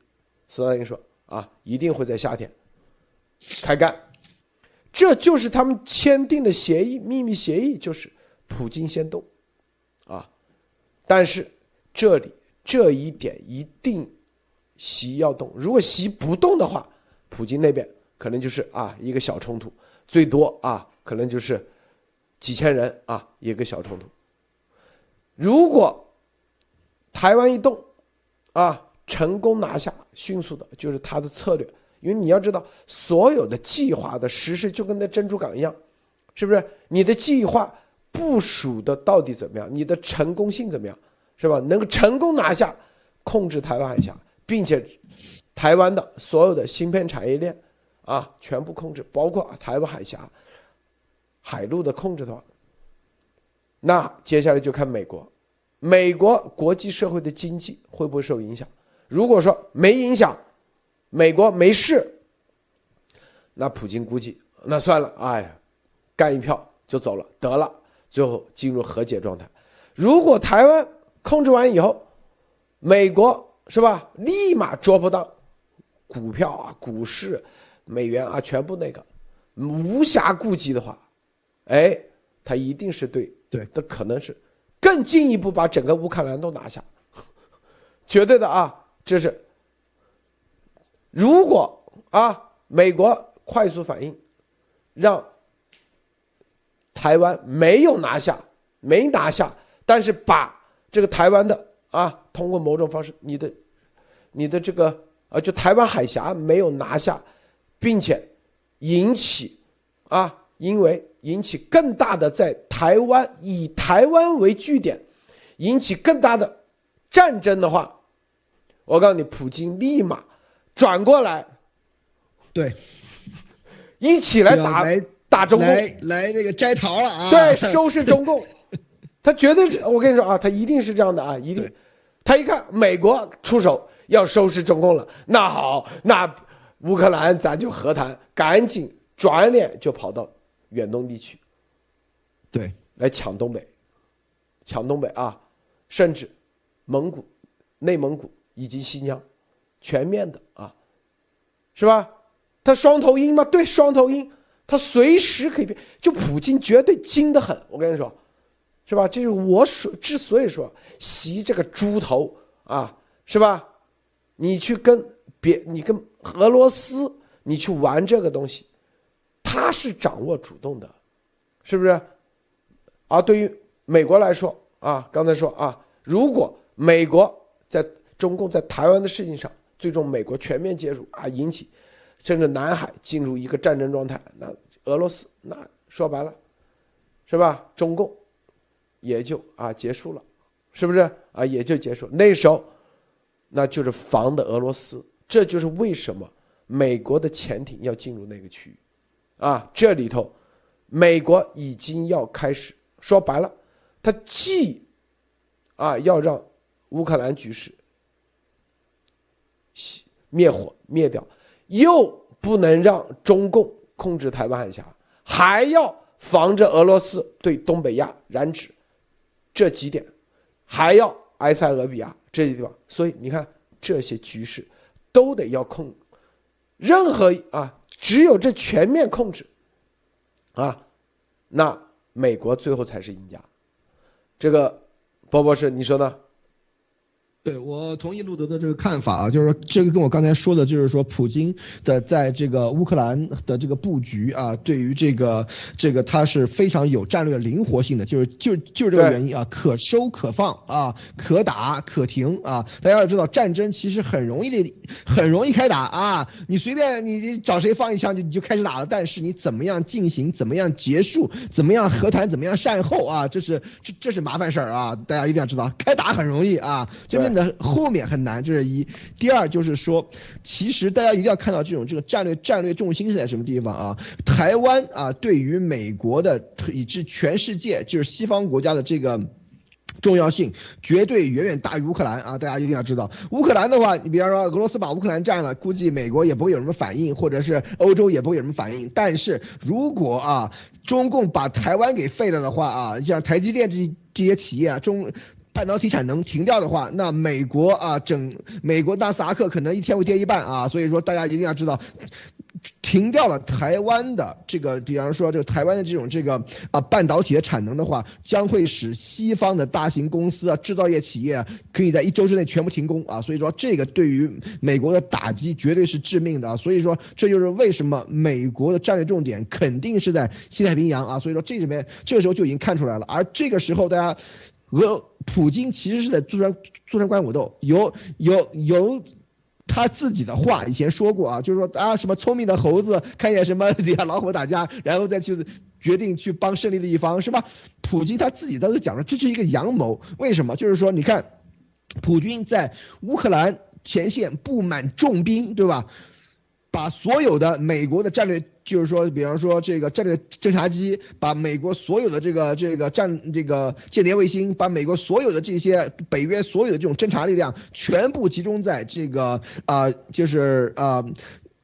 斯大林说：“啊，一定会在夏天开干。”这就是他们签订的协议，秘密协议就是普京先动，啊。但是这里这一点一定习要动，如果习不动的话，普京那边可能就是啊一个小冲突，最多啊可能就是几千人啊一个小冲突。如果台湾一动，啊，成功拿下，迅速的，就是他的策略。因为你要知道，所有的计划的实施就跟那珍珠港一样，是不是？你的计划部署的到底怎么样？你的成功性怎么样？是吧？能够成功拿下，控制台湾海峡，并且台湾的所有的芯片产业链啊，全部控制，包括台湾海峡海路的控制的话，那接下来就看美国。美国国际社会的经济会不会受影响？如果说没影响，美国没事，那普京估计那算了，哎呀，干一票就走了，得了，最后进入和解状态。如果台湾控制完以后，美国是吧，立马捉不到股票啊、股市、美元啊，全部那个无暇顾及的话，哎，他一定是对对，他可能是。更进一步把整个乌克兰都拿下，绝对的啊！这是如果啊，美国快速反应，让台湾没有拿下，没拿下，但是把这个台湾的啊，通过某种方式，你的你的这个啊，就台湾海峡没有拿下，并且引起啊。因为引起更大的在台湾以台湾为据点，引起更大的战争的话，我告诉你，普京立马转过来，对，一起来打打中共，来来这个摘桃了啊！对，收拾中共，他绝对，我跟你说啊，他一定是这样的啊，一定，他一看美国出手要收拾中共了，那好，那乌克兰咱就和谈，赶紧转脸就跑到。远东地区，对，来抢东北，抢东北啊，甚至蒙古、内蒙古以及新疆，全面的啊，是吧？他双头鹰吗？对，双头鹰，他随时可以变。就普京绝对精得很，我跟你说，是吧？这是我所之所以说，习这个猪头啊，是吧？你去跟别，你跟俄罗斯，你去玩这个东西。他是掌握主动的，是不是？而对于美国来说啊，刚才说啊，如果美国在中共在台湾的事情上，最终美国全面介入啊，引起甚至南海进入一个战争状态，那俄罗斯那说白了，是吧？中共也就啊结束了，是不是啊？也就结束。那时候那就是防的俄罗斯，这就是为什么美国的潜艇要进入那个区域，啊，这里头美国已经要开始。说白了，他既啊要让乌克兰局势灭火灭掉，又不能让中共控制台湾海峡，还要防着俄罗斯对东北亚染指，这几点，还要埃塞俄比亚这些地方，所以你看这些局势都得要控，任何啊只有这全面控制，啊，那。美国最后才是赢家，这个，波博士，你说呢？对我同意路德的这个看法啊，就是说这个跟我刚才说的，就是说普京的在这个乌克兰的这个布局啊，对于这个这个他是非常有战略灵活性的，就是就就是这个原因啊，可收可放啊，可打可停啊。大家要知道，战争其实很容易的，很容易开打啊，你随便你找谁放一枪就你就开始打了，但是你怎么样进行，怎么样结束，怎么样和谈，怎么样善后啊，这是这这是麻烦事儿啊，大家一定要知道，开打很容易啊，这边。后面很难，这是一。第二就是说，其实大家一定要看到这种这个战略战略重心是在什么地方啊？台湾啊，对于美国的以至全世界就是西方国家的这个重要性，绝对远远大于乌克兰啊！大家一定要知道，乌克兰的话，你比方说俄罗斯把乌克兰占了，估计美国也不会有什么反应，或者是欧洲也不会有什么反应。但是如果啊，中共把台湾给废了的话啊，像台积电这这些企业啊，中。半导体产能停掉的话，那美国啊，整美国纳斯达克可能一天会跌一半啊，所以说大家一定要知道，停掉了台湾的这个，比方说这个台湾的这种这个啊半导体的产能的话，将会使西方的大型公司啊制造业企业可以在一周之内全部停工啊，所以说这个对于美国的打击绝对是致命的啊，所以说这就是为什么美国的战略重点肯定是在西太平洋啊，所以说这里面这个时候就已经看出来了，而这个时候大家。俄 普京其实是在坐山坐山观虎斗，有有有他自己的话以前说过啊，就是说啊什么聪明的猴子看见什么底 下老虎打架，然后再去决定去帮胜利的一方是吧？普京他自己在这讲了，这是一个阳谋。为什么？就是说你看，普京在乌克兰前线布满重兵，对吧？把所有的美国的战略，就是说，比方说这个战略侦察机，把美国所有的这个这个战这个间谍卫星，把美国所有的这些北约所有的这种侦察力量，全部集中在这个啊，就是啊，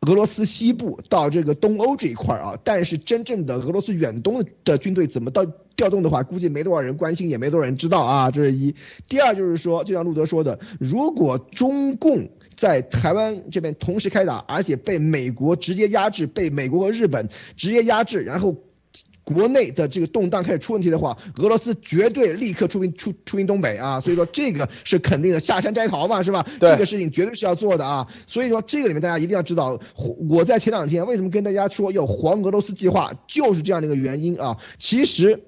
俄罗斯西部到这个东欧这一块啊。但是真正的俄罗斯远东的军队怎么到调动的话，估计没多少人关心，也没多少人知道啊。这是一。第二就是说，就像路德说的，如果中共。在台湾这边同时开打，而且被美国直接压制，被美国和日本直接压制，然后国内的这个动荡开始出问题的话，俄罗斯绝对立刻出兵出出兵东北啊！所以说这个是肯定的，下山摘桃嘛，是吧？这个事情绝对是要做的啊！所以说这个里面大家一定要知道，我在前两天为什么跟大家说要黄俄罗斯计划，就是这样的一个原因啊！其实。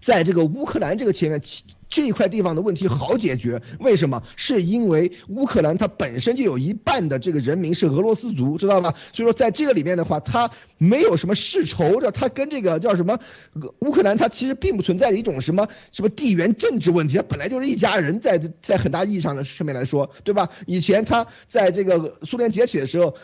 在这个乌克兰这个前面，这一块地方的问题好解决，为什么？是因为乌克兰它本身就有一半的这个人民是俄罗斯族，知道吗？所以说在这个里面的话，它没有什么世仇的，它跟这个叫什么乌克兰，它其实并不存在一种什么什么地缘政治问题，它本来就是一家人，在在很大意义上的上面来说，对吧？以前它在这个苏联解体的时候。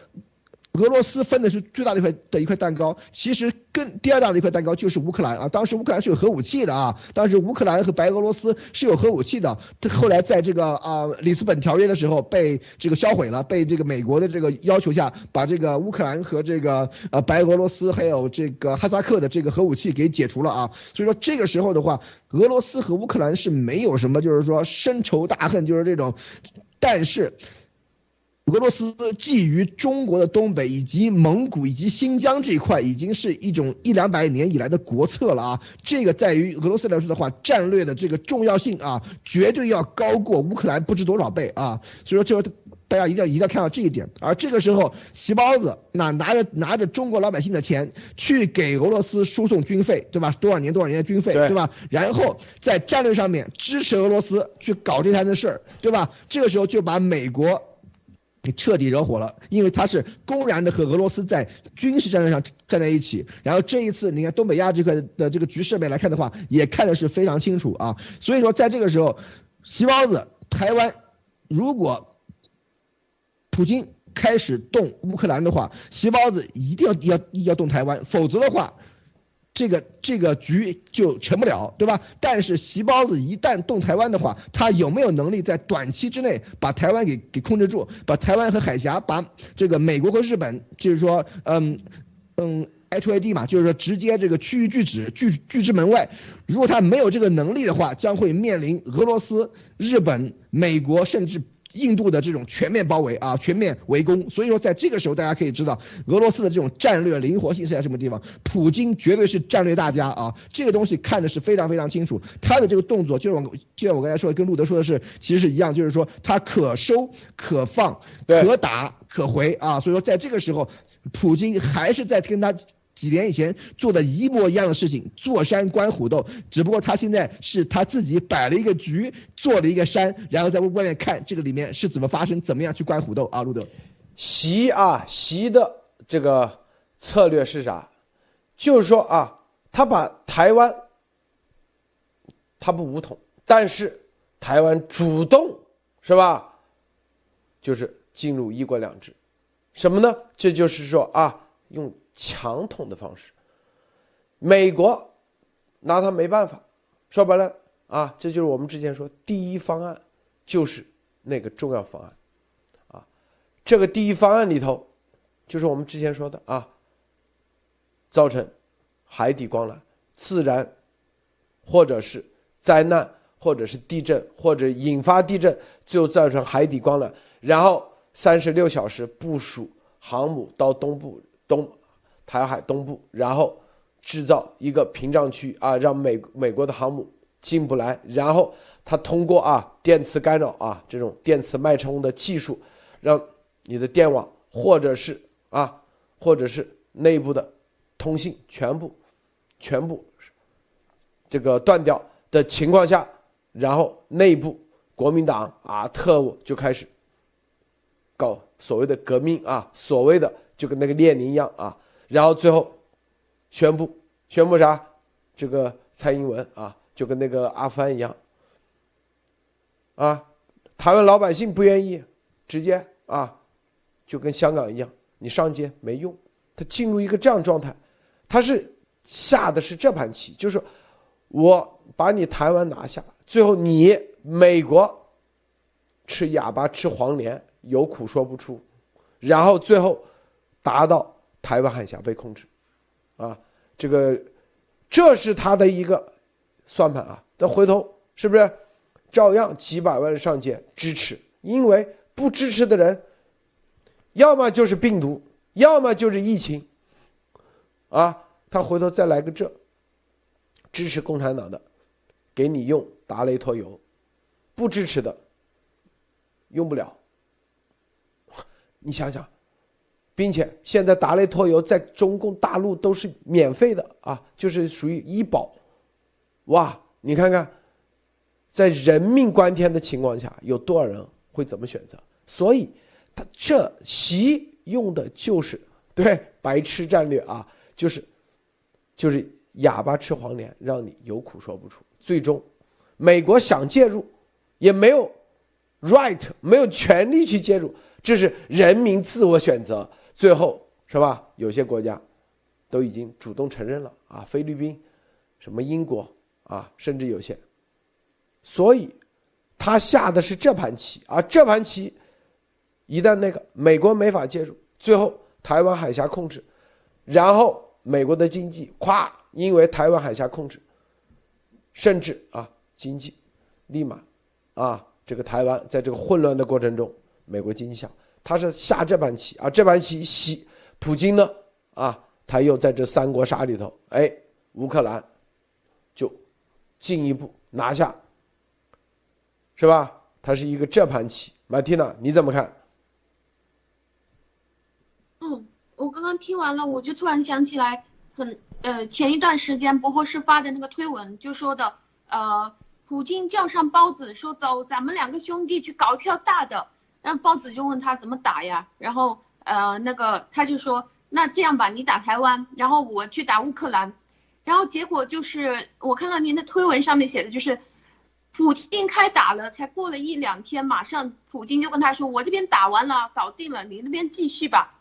俄罗斯分的是最大的一块的一块蛋糕，其实更第二大的一块蛋糕就是乌克兰啊。当时乌克兰是有核武器的啊，当时乌克兰和白俄罗斯是有核武器的。后来在这个啊里斯本条约的时候被这个销毁了，被这个美国的这个要求下，把这个乌克兰和这个呃白俄罗斯还有这个哈萨克的这个核武器给解除了啊。所以说这个时候的话，俄罗斯和乌克兰是没有什么就是说深仇大恨，就是这种，但是。俄罗斯觊觎中国的东北以及蒙古以及新疆这一块，已经是一种一两百年以来的国策了啊！这个在于俄罗斯来说的话，战略的这个重要性啊，绝对要高过乌克兰不知多少倍啊！所以说，就大家一定要一定要看到这一点。而这个时候，席包子那拿着拿着中国老百姓的钱去给俄罗斯输送军费，对吧？多少年多少年的军费，对吧？然后在战略上面支持俄罗斯去搞这摊子事儿，对吧？这个时候就把美国。给彻底惹火了，因为他是公然的和俄罗斯在军事战略上站在一起。然后这一次，你看东北亚这块的这个局势面来看的话，也看的是非常清楚啊。所以说，在这个时候，西包子，台湾，如果普京开始动乌克兰的话，西包子一定要要要动台湾，否则的话。这个这个局就成不了，对吧？但是席包子一旦动台湾的话，他有没有能力在短期之内把台湾给给控制住，把台湾和海峡，把这个美国和日本，就是说，嗯嗯，I to I D 嘛，就是说直接这个区域拒止拒拒之门外。如果他没有这个能力的话，将会面临俄罗斯、日本、美国甚至。印度的这种全面包围啊，全面围攻，所以说在这个时候，大家可以知道俄罗斯的这种战略灵活性是在什么地方。普京绝对是战略大家啊，这个东西看的是非常非常清楚。他的这个动作，就像我就像我刚才说的，跟路德说的是，其实是一样，就是说他可收可放，可打可回啊。所以说在这个时候，普京还是在跟他。几年以前做的一模一样的事情，坐山观虎斗，只不过他现在是他自己摆了一个局，做了一个山，然后在外面看这个里面是怎么发生，怎么样去观虎斗啊，路德。习啊，习的这个策略是啥？就是说啊，他把台湾，他不武统，但是台湾主动是吧？就是进入一国两制，什么呢？这就是说啊，用。强统的方式，美国拿他没办法，说白了啊，这就是我们之前说第一方案，就是那个重要方案，啊，这个第一方案里头，就是我们之前说的啊，造成海底光缆，自然或者是灾难，或者是地震，或者引发地震，最后造成海底光缆，然后三十六小时部署航母到东部东。台海东部，然后制造一个屏障区啊，让美美国的航母进不来。然后他通过啊电磁干扰啊这种电磁脉冲的技术，让你的电网或者是啊或者是内部的通信全部全部这个断掉的情况下，然后内部国民党啊特务就开始搞所谓的革命啊，所谓的就跟那个列宁一样啊。然后最后，宣布宣布啥？这个蔡英文啊，就跟那个阿富汗一样，啊，台湾老百姓不愿意，直接啊，就跟香港一样，你上街没用。他进入一个这样状态，他是下的是这盘棋，就是我把你台湾拿下，最后你美国吃哑巴吃黄连，有苦说不出，然后最后达到。台湾海峡被控制，啊，这个，这是他的一个算盘啊。但回头是不是照样几百万上街支持？因为不支持的人，要么就是病毒，要么就是疫情，啊，他回头再来个这，支持共产党的，给你用达雷托油，不支持的，用不了。你想想。并且现在达雷托油在中共大陆都是免费的啊，就是属于医保，哇！你看看，在人命关天的情况下，有多少人会怎么选择？所以，他这习用的就是对白痴战略啊，就是就是哑巴吃黄连，让你有苦说不出。最终，美国想介入，也没有 right，没有权利去介入，这是人民自我选择。最后是吧？有些国家都已经主动承认了啊，菲律宾、什么英国啊，甚至有些。所以，他下的是这盘棋，啊这盘棋一旦那个美国没法介入，最后台湾海峡控制，然后美国的经济咵，因为台湾海峡控制，甚至啊经济立马啊这个台湾在这个混乱的过程中，美国经济下他是下这盘棋啊，这盘棋西普京呢啊，他又在这三国杀里头，哎，乌克兰就进一步拿下，是吧？他是一个这盘棋，马蒂娜你怎么看？嗯，我刚刚听完了，我就突然想起来，很呃，前一段时间博博士发的那个推文就说的，呃，普京叫上包子说走，咱们两个兄弟去搞一票大的。那包子就问他怎么打呀？然后呃，那个他就说，那这样吧，你打台湾，然后我去打乌克兰。然后结果就是我看到您的推文上面写的就是，普京开打了，才过了一两天，马上普京就跟他说，我这边打完了，搞定了，你那边继续吧。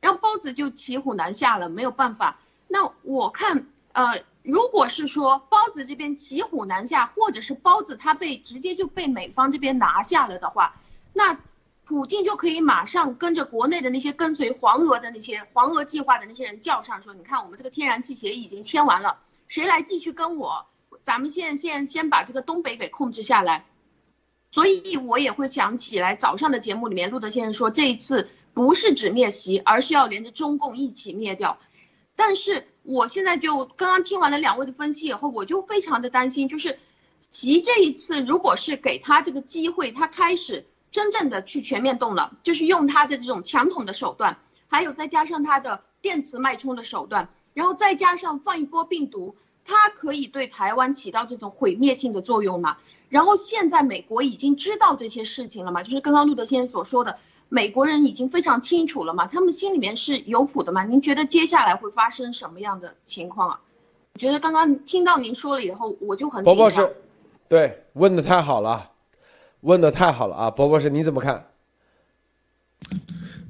然后包子就骑虎难下了，没有办法。那我看，呃，如果是说包子这边骑虎难下，或者是包子他被直接就被美方这边拿下了的话，那。普京就可以马上跟着国内的那些跟随黄俄的那些黄俄计划的那些人叫上，说你看我们这个天然气协议已经签完了，谁来继续跟我？咱们现现先把这个东北给控制下来。所以我也会想起来早上的节目里面，路德先生说这一次不是只灭习，而是要连着中共一起灭掉。但是我现在就刚刚听完了两位的分析以后，我就非常的担心，就是习这一次如果是给他这个机会，他开始。真正的去全面动了，就是用他的这种强统的手段，还有再加上他的电磁脉冲的手段，然后再加上放一波病毒，它可以对台湾起到这种毁灭性的作用嘛？然后现在美国已经知道这些事情了嘛？就是刚刚路德先生所说的，美国人已经非常清楚了嘛？他们心里面是有谱的嘛？您觉得接下来会发生什么样的情况啊？我觉得刚刚听到您说了以后，我就很伯伯是，对，问的太好了。问的太好了啊，博博士你怎么看？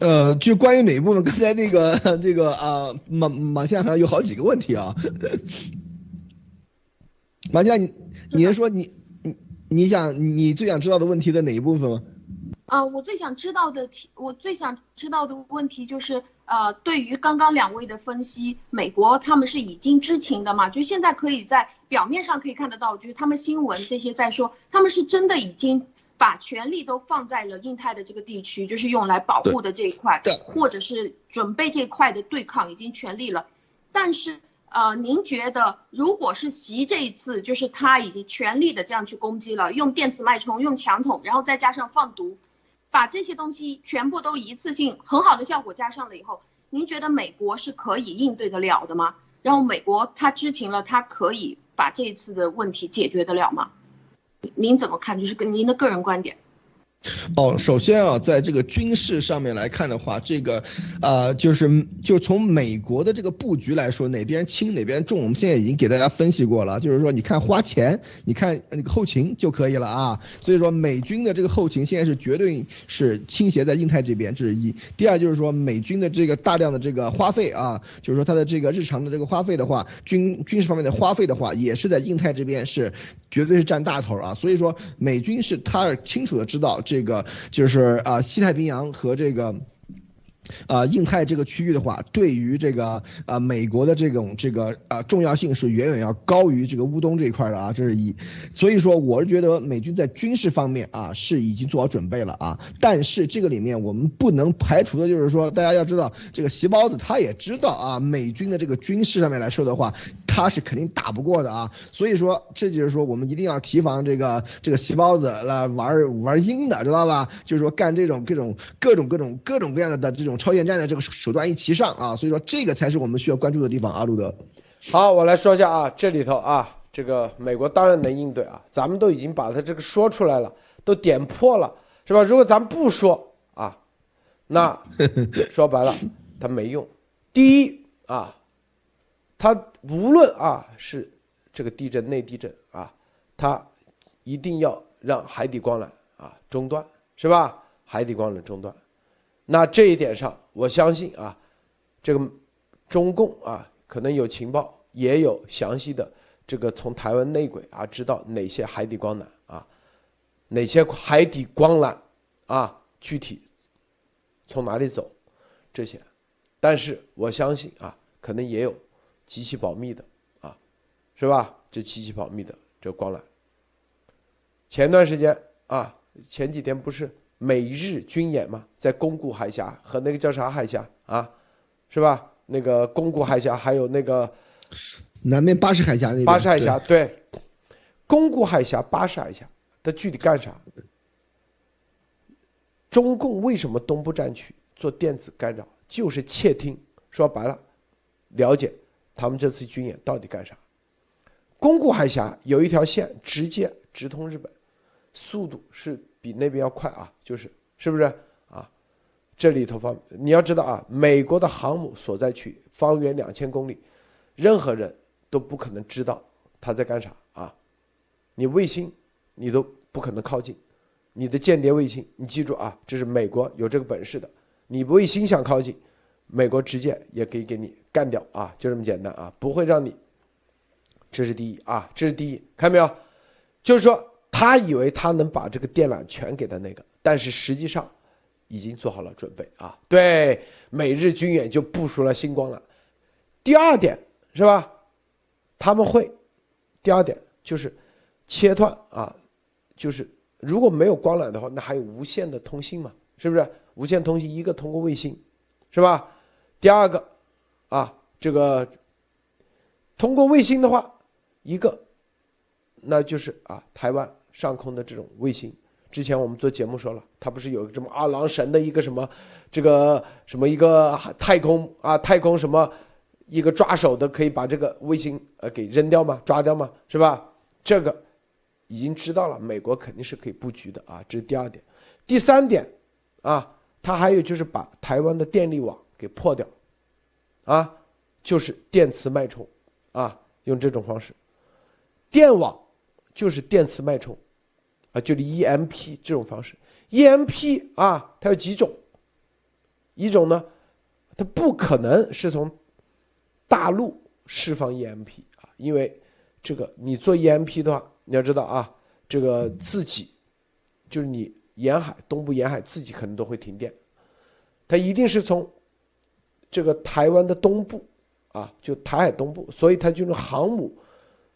呃，就关于哪一部分？刚才那个 这个啊，马马先生有好几个问题啊。马先生，你你是说你你你想你最想知道的问题的哪一部分吗？啊，我最想知道的题，我最想知道的问题就是呃，对于刚刚两位的分析，美国他们是已经知情的嘛？就现在可以在表面上可以看得到，就是他们新闻这些在说，他们是真的已经。把权力都放在了印太的这个地区，就是用来保护的这一块，或者是准备这块的对抗已经全力了。但是，呃，您觉得如果是习这一次，就是他已经全力的这样去攻击了，用电磁脉冲，用强统，然后再加上放毒，把这些东西全部都一次性很好的效果加上了以后，您觉得美国是可以应对得了的吗？然后美国他知情了，他可以把这一次的问题解决得了吗？您怎么看？就是跟您的个人观点。哦，首先啊，在这个军事上面来看的话，这个，呃，就是就从美国的这个布局来说，哪边轻哪边重，我们现在已经给大家分析过了。就是说，你看花钱，你看那个后勤就可以了啊。所以说，美军的这个后勤现在是绝对是倾斜在印太这边，这是一。第二就是说，美军的这个大量的这个花费啊，就是说它的这个日常的这个花费的话，军军事方面的花费的话，也是在印太这边是绝对是占大头啊。所以说，美军是他清楚的知道。这个就是啊，西太平洋和这个。啊，印太这个区域的话，对于这个啊美国的这种这个啊重要性是远远要高于这个乌东这一块的啊，这是一。所以说，我是觉得美军在军事方面啊是已经做好准备了啊。但是这个里面我们不能排除的就是说，大家要知道，这个席包子他也知道啊，美军的这个军事上面来说的话，他是肯定打不过的啊。所以说，这就是说我们一定要提防这个这个细胞子来玩玩阴的，知道吧？就是说干这种各种各种各种各种各样的的这种。超限战的这个手段一齐上啊，所以说这个才是我们需要关注的地方啊，路德。好，我来说一下啊，这里头啊，这个美国当然能应对啊，咱们都已经把它这个说出来了，都点破了，是吧？如果咱们不说啊，那 说白了，它没用。第一啊，它无论啊是这个地震、内地震啊，它一定要让海底光缆啊中断，是吧？海底光缆中断。那这一点上，我相信啊，这个中共啊，可能有情报，也有详细的这个从台湾内鬼啊，知道哪些海底光缆啊，哪些海底光缆啊，具体从哪里走，这些，但是我相信啊，可能也有极其保密的啊，是吧？这极其保密的这光缆，前段时间啊，前几天不是美日军演吗，在宫古海峡和那个叫啥海峡啊，是吧？那个宫古海峡还有那个南面巴士海峡那边，巴士海峡对，宫古海峡、巴士海峡，它具体干啥？中共为什么东部战区做电子干扰？就是窃听，说白了，了解他们这次军演到底干啥。宫古海峡有一条线直接直通日本，速度是比那边要快啊，就是是不是啊？这里头方你要知道啊，美国的航母所在区方圆两千公里，任何人都不可能知道他在干啥啊。你卫星你都不可能靠近，你的间谍卫星，你记住啊，这是美国有这个本事的。你不卫星想靠近，美国直接也可以给你干掉啊，就这么简单啊，不会让你。这是第一啊，这是第一，看到没有？就是说，他以为他能把这个电缆全给他那个，但是实际上已经做好了准备啊。对，美日军演就部署了星光了。第二点是吧？他们会，第二点就是切断啊，就是如果没有光缆的话，那还有无线的通信嘛？是不是？无线通信一个通过卫星，是吧？第二个啊，这个通过卫星的话。一个，那就是啊，台湾上空的这种卫星。之前我们做节目说了，它不是有这么二郎神的一个什么，这个什么一个太空啊，太空什么一个抓手的，可以把这个卫星呃给扔掉吗？抓掉吗？是吧？这个已经知道了，美国肯定是可以布局的啊。这是第二点，第三点啊，它还有就是把台湾的电力网给破掉，啊，就是电磁脉冲。啊，用这种方式。电网就是电磁脉冲，啊，就是 EMP 这种方式。EMP 啊，它有几种，一种呢，它不可能是从大陆释放 EMP 啊，因为这个你做 EMP 的话，你要知道啊，这个自己就是你沿海东部沿海自己可能都会停电，它一定是从这个台湾的东部啊，就台海东部，所以它就是航母。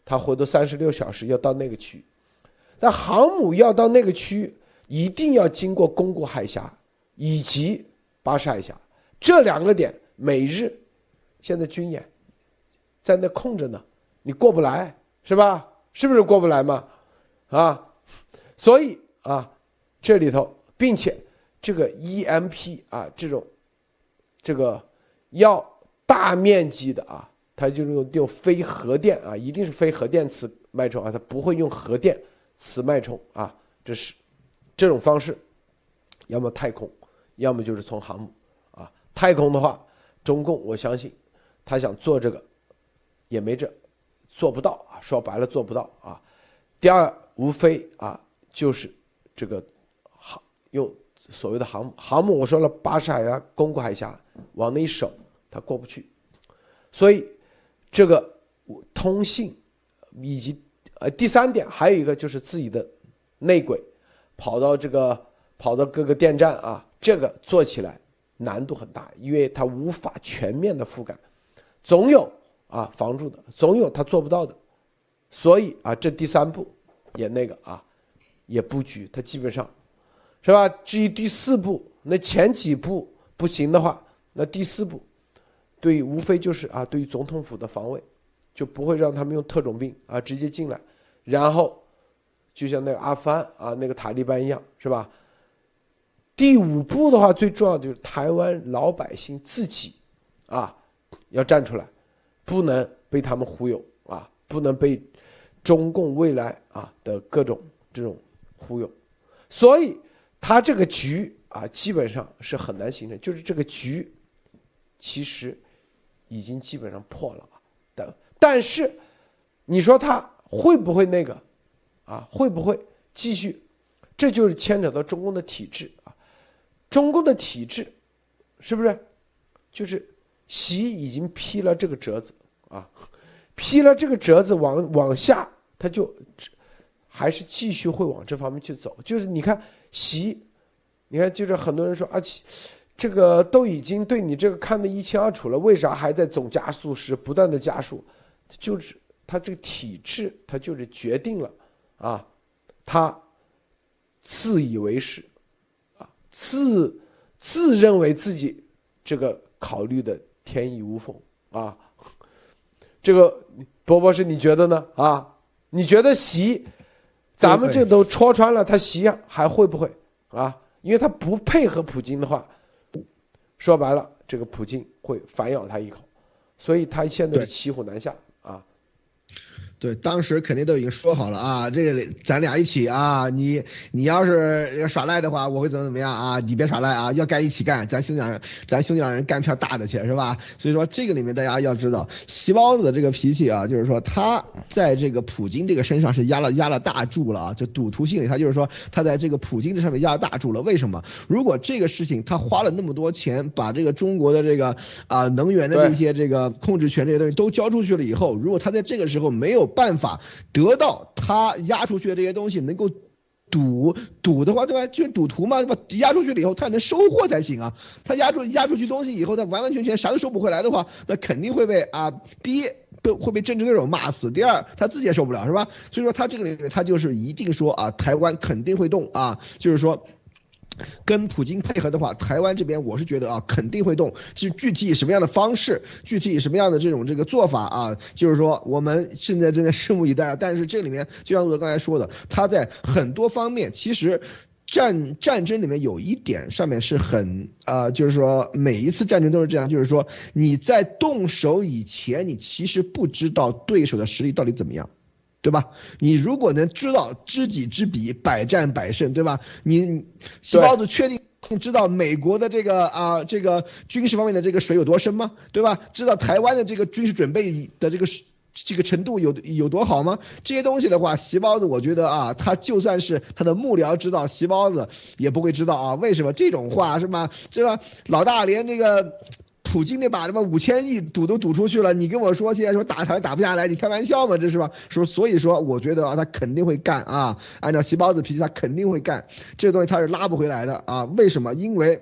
他回头三十六小时要到那个区域，在航母要到那个区域，一定要经过宫古海峡以及巴士海峡这两个点，美日现在军演在那空着呢，你过不来是吧？是不是过不来嘛？啊，所以啊，这里头，并且这个 EMP 啊，这种这个要大面积的啊。它就是用用非核电啊，一定是非核电磁脉冲啊，它不会用核电磁脉冲啊，这是这种方式，要么太空，要么就是从航母啊。太空的话，中共我相信他想做这个也没这做不到啊，说白了做不到啊。第二，无非啊就是这个航用所谓的航母，航母我说了，巴士海峡、宫古海峡往那一守，它过不去，所以。这个通信以及呃第三点还有一个就是自己的内鬼跑到这个跑到各个电站啊，这个做起来难度很大，因为它无法全面的覆盖，总有啊防住的，总有他做不到的，所以啊这第三步也那个啊也布局，它基本上是吧？至于第四步，那前几步不行的话，那第四步。对，无非就是啊，对于总统府的防卫，就不会让他们用特种兵啊直接进来，然后就像那个阿富汗啊那个塔利班一样，是吧？第五步的话，最重要的就是台湾老百姓自己啊要站出来，不能被他们忽悠啊，不能被中共未来啊的各种这种忽悠，所以他这个局啊基本上是很难形成，就是这个局其实。已经基本上破了啊，但但是，你说他会不会那个，啊会不会继续？这就是牵扯到中共的体制啊，中共的体制，是不是？就是习已经批了这个折子啊，批了这个折子往往下，他就还是继续会往这方面去走。就是你看习，你看就是很多人说啊习。这个都已经对你这个看得一清二楚了，为啥还在总加速时不断的加速？就是他这个体制，他就是决定了，啊，他自以为是，啊，自自认为自己这个考虑的天衣无缝啊。这个波波士你觉得呢？啊，你觉得习，咱们这都戳穿了，他习还会不会啊？因为他不配合普京的话，说白了，这个普京会反咬他一口，所以他现在是骑虎难下。对，当时肯定都已经说好了啊，这个咱俩一起啊，你你要是要耍赖的话，我会怎么怎么样啊？你别耍赖啊，要干一起干，咱兄弟俩，咱兄弟俩人干票大的去，是吧？所以说这个里面大家要知道，席包子的这个脾气啊，就是说他在这个普京这个身上是压了压了大注了啊，就赌徒心理，他就是说他在这个普京这上面压了大注了。为什么？如果这个事情他花了那么多钱，把这个中国的这个啊能源的这些这个控制权这些东西都交出去了以后，如果他在这个时候没有办法得到他压出去的这些东西，能够赌赌的话，对吧？就是赌徒嘛，对吧？压出去了以后，他能收获才行啊。他压出压出去东西以后，他完完全全啥都收不回来的话，那肯定会被啊，第一被会被政治对手骂死，第二他自己也受不了，是吧？所以说他这个里面他就是一定说啊，台湾肯定会动啊，就是说。跟普京配合的话，台湾这边我是觉得啊，肯定会动。是具体以什么样的方式，具体以什么样的这种这个做法啊，就是说我们现在正在拭目以待。但是这里面就像我刚才说的，他在很多方面，其实战战争里面有一点上面是很啊，就是说每一次战争都是这样，就是说你在动手以前，你其实不知道对手的实力到底怎么样。对吧？你如果能知道知己知彼，百战百胜，对吧？你细包子确定知道美国的这个啊这个军事方面的这个水有多深吗？对吧？知道台湾的这个军事准备的这个这个程度有有多好吗？这些东西的话，席包子我觉得啊，他就算是他的幕僚知道，席包子也不会知道啊。为什么这种话是吧？这个老大连这个。普京那把他妈五千亿赌都赌出去了，你跟我说现在说打台打不下来，你开玩笑吗？这是吧？说所以说，我觉得啊，他肯定会干啊，按照细胞子脾气，他肯定会干，这东西他是拉不回来的啊。为什么？因为。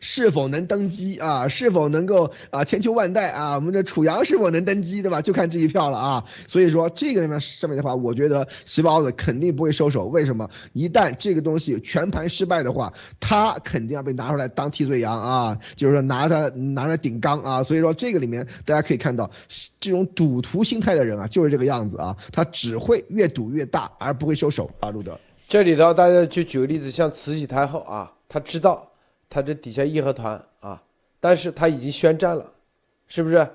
是否能登基啊？是否能够啊千秋万代啊？我们的楚阳是否能登基，对吧？就看这一票了啊！所以说这个里面上面的话，我觉得席包子肯定不会收手。为什么？一旦这个东西全盘失败的话，他肯定要被拿出来当替罪羊啊！就是说拿他拿来顶缸啊！所以说这个里面大家可以看到，这种赌徒心态的人啊，就是这个样子啊，他只会越赌越大，而不会收手啊！路德，这里头大家就举个例子，像慈禧太后啊，他知道。他这底下义和团啊，但是他已经宣战了，是不是？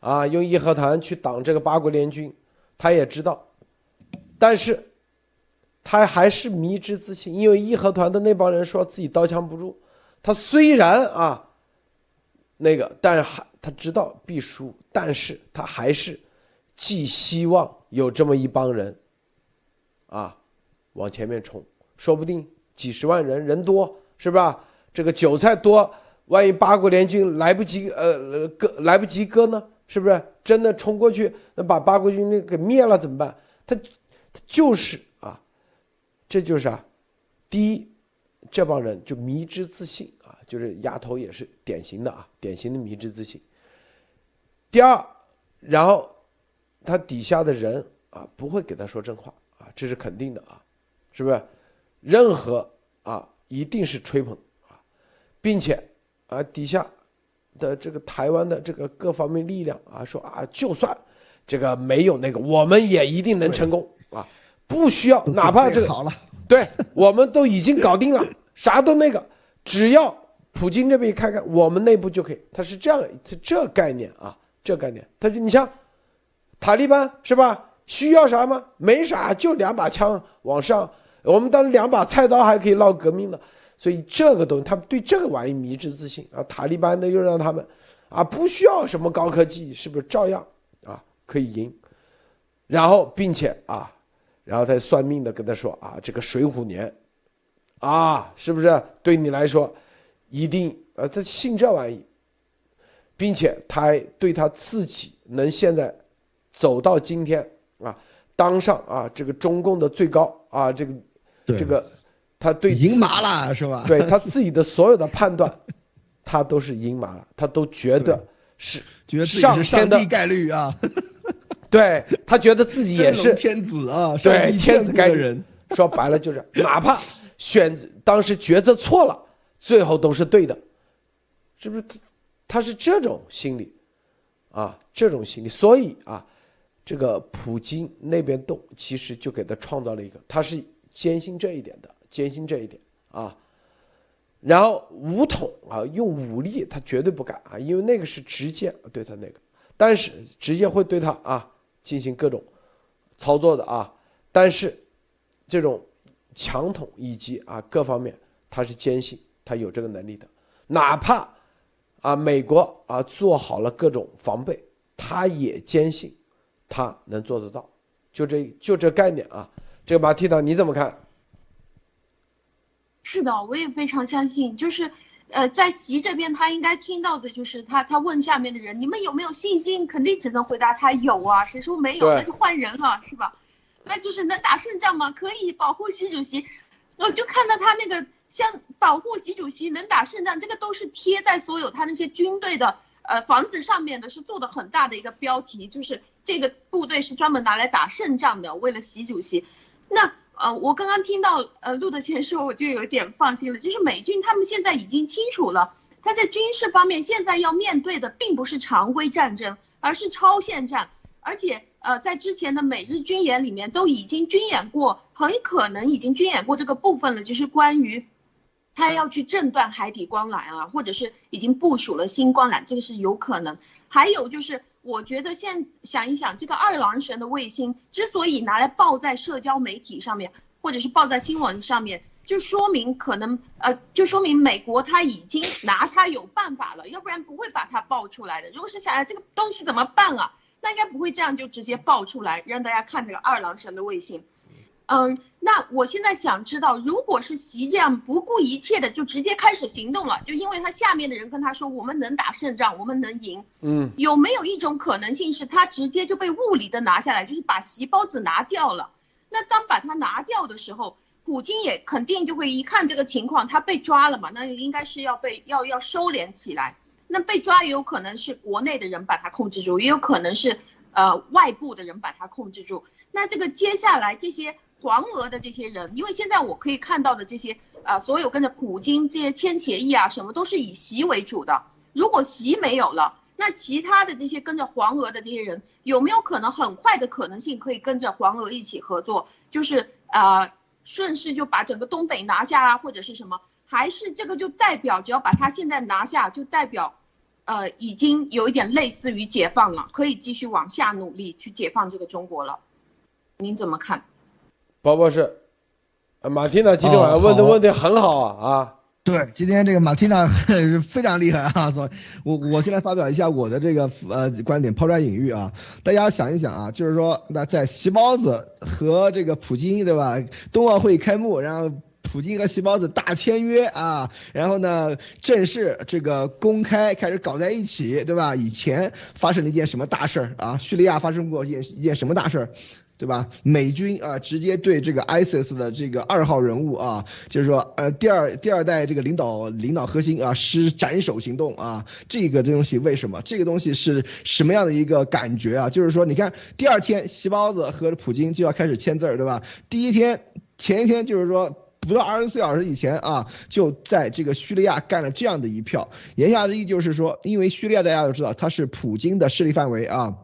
啊，用义和团去挡这个八国联军，他也知道，但是，他还是迷之自信，因为义和团的那帮人说自己刀枪不入，他虽然啊，那个，但是还他知道必输，但是他还是寄希望有这么一帮人，啊，往前面冲，说不定几十万人人多，是吧？这个韭菜多，万一八国联军来不及，呃，割来不及割呢？是不是真的冲过去，那把八国军队给灭了怎么办？他，他就是啊，这就是啊，第一，这帮人就迷之自信啊，就是丫头也是典型的啊，典型的迷之自信。第二，然后他底下的人啊，不会给他说真话啊，这是肯定的啊，是不是？任何啊，一定是吹捧。并且，啊，底下的这个台湾的这个各方面力量啊，说啊，就算这个没有那个，我们也一定能成功啊，不需要，哪怕这个好了，对，我们都已经搞定了，啥都那个，只要普京这边一看看，我们内部就可以，他是这样，他这概念啊，这概念，他就你像塔利班是吧？需要啥吗？没啥，就两把枪往上，我们当时两把菜刀还可以闹革命的。所以这个东西，他对这个玩意迷之自信啊！塔利班的又让他们，啊，不需要什么高科技，是不是照样啊可以赢？然后，并且啊，然后他算命的跟他说啊，这个水虎年，啊，是不是对你来说，一定呃，他信这玩意，并且他还对他自己能现在走到今天啊，当上啊这个中共的最高啊这个这个。他对赢麻了是吧？对他自己的所有的判断，他都是赢麻了，他都觉得是上帝概率啊。对他觉得自己也是 天子啊，对天子概率。说白了就是，哪怕选当时抉择错了，最后都是对的，是不是？他他是这种心理，啊，这种心理，所以啊，这个普京那边动，其实就给他创造了一个，他是坚信这一点的，坚信这一点啊。然后武统啊，用武力他绝对不敢啊，因为那个是直接对他那个，但是直接会对他啊进行各种操作的啊，但是这种强统以及啊各方面，他是坚信他有这个能力的，哪怕。啊，美国啊做好了各种防备，他也坚信他能做得到，就这就这概念啊。这个马蒂娜你怎么看？是的，我也非常相信，就是呃，在席这边他应该听到的就是他他问下面的人，你们有没有信心？肯定只能回答他有啊，谁说没有那就换人了，是吧？那就是能打胜仗吗？可以保护习主席，我就看到他那个。像保护习主席能打胜仗，这个都是贴在所有他那些军队的呃房子上面的，是做的很大的一个标题，就是这个部队是专门拿来打胜仗的，为了习主席。那呃，我刚刚听到呃陆德谦说，我就有点放心了，就是美军他们现在已经清楚了，他在军事方面现在要面对的并不是常规战争，而是超限战，而且。呃，在之前的美日军演里面都已经军演过，很可能已经军演过这个部分了，就是关于。他要去震断海底光缆啊，或者是已经部署了新光缆，这个是有可能。还有就是，我觉得现想一想，这个二郎神的卫星之所以拿来报在社交媒体上面，或者是报在新闻上面，就说明可能呃，就说明美国他已经拿他有办法了，要不然不会把它报出来的。如果是想要这个东西怎么办啊，那应该不会这样就直接爆出来让大家看这个二郎神的卫星。嗯，那我现在想知道，如果是习这样不顾一切的就直接开始行动了，就因为他下面的人跟他说我们能打胜仗，我们能赢，嗯，有没有一种可能性是他直接就被物理的拿下来，就是把席包子拿掉了？那当把他拿掉的时候，普京也肯定就会一看这个情况，他被抓了嘛，那应该是要被要要收敛起来。那被抓也有可能是国内的人把他控制住，也有可能是呃外部的人把他控制住。那这个接下来这些。黄俄的这些人，因为现在我可以看到的这些啊，所有跟着普京这些签协议啊，什么都是以习为主的。如果习没有了，那其他的这些跟着黄俄的这些人，有没有可能很快的可能性可以跟着黄俄一起合作？就是啊，顺势就把整个东北拿下啊，或者是什么？还是这个就代表，只要把他现在拿下，就代表，呃，已经有一点类似于解放了，可以继续往下努力去解放这个中国了？您怎么看？包博士，马蒂娜今天晚上问的问题很好啊啊！对，今天这个马蒂娜是 非常厉害啊，所以我我先来发表一下我的这个呃观点，抛砖引玉啊。大家想一想啊，就是说那在席包子和这个普京对吧？冬奥会开幕，然后普京和席包子大签约啊，然后呢正式这个公开开始搞在一起对吧？以前发生了一件什么大事儿啊？叙利亚发生过一件一件什么大事儿？对吧？美军啊，直接对这个 ISIS 的这个二号人物啊，就是说，呃，第二第二代这个领导领导核心啊，施斩首行动啊，这个东西为什么？这个东西是什么样的一个感觉啊？就是说，你看，第二天，西包子和普京就要开始签字儿，对吧？第一天，前一天就是说，不到二十四小时以前啊，就在这个叙利亚干了这样的一票。言下之意就是说，因为叙利亚大家都知道，它是普京的势力范围啊。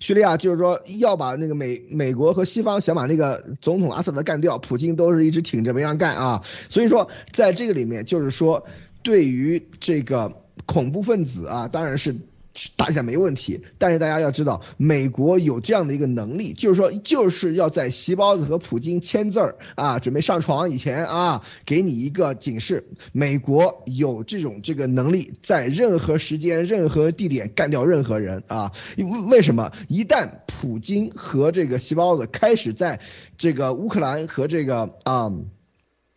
叙利亚就是说要把那个美美国和西方想把那个总统阿萨德干掉，普京都是一直挺着没让干啊。所以说在这个里面，就是说对于这个恐怖分子啊，当然是。打起来没问题，但是大家要知道，美国有这样的一个能力，就是说，就是要在席包子和普京签字儿啊，准备上床以前啊，给你一个警示。美国有这种这个能力，在任何时间、任何地点干掉任何人啊。为为什么？一旦普京和这个席包子开始在这个乌克兰和这个啊。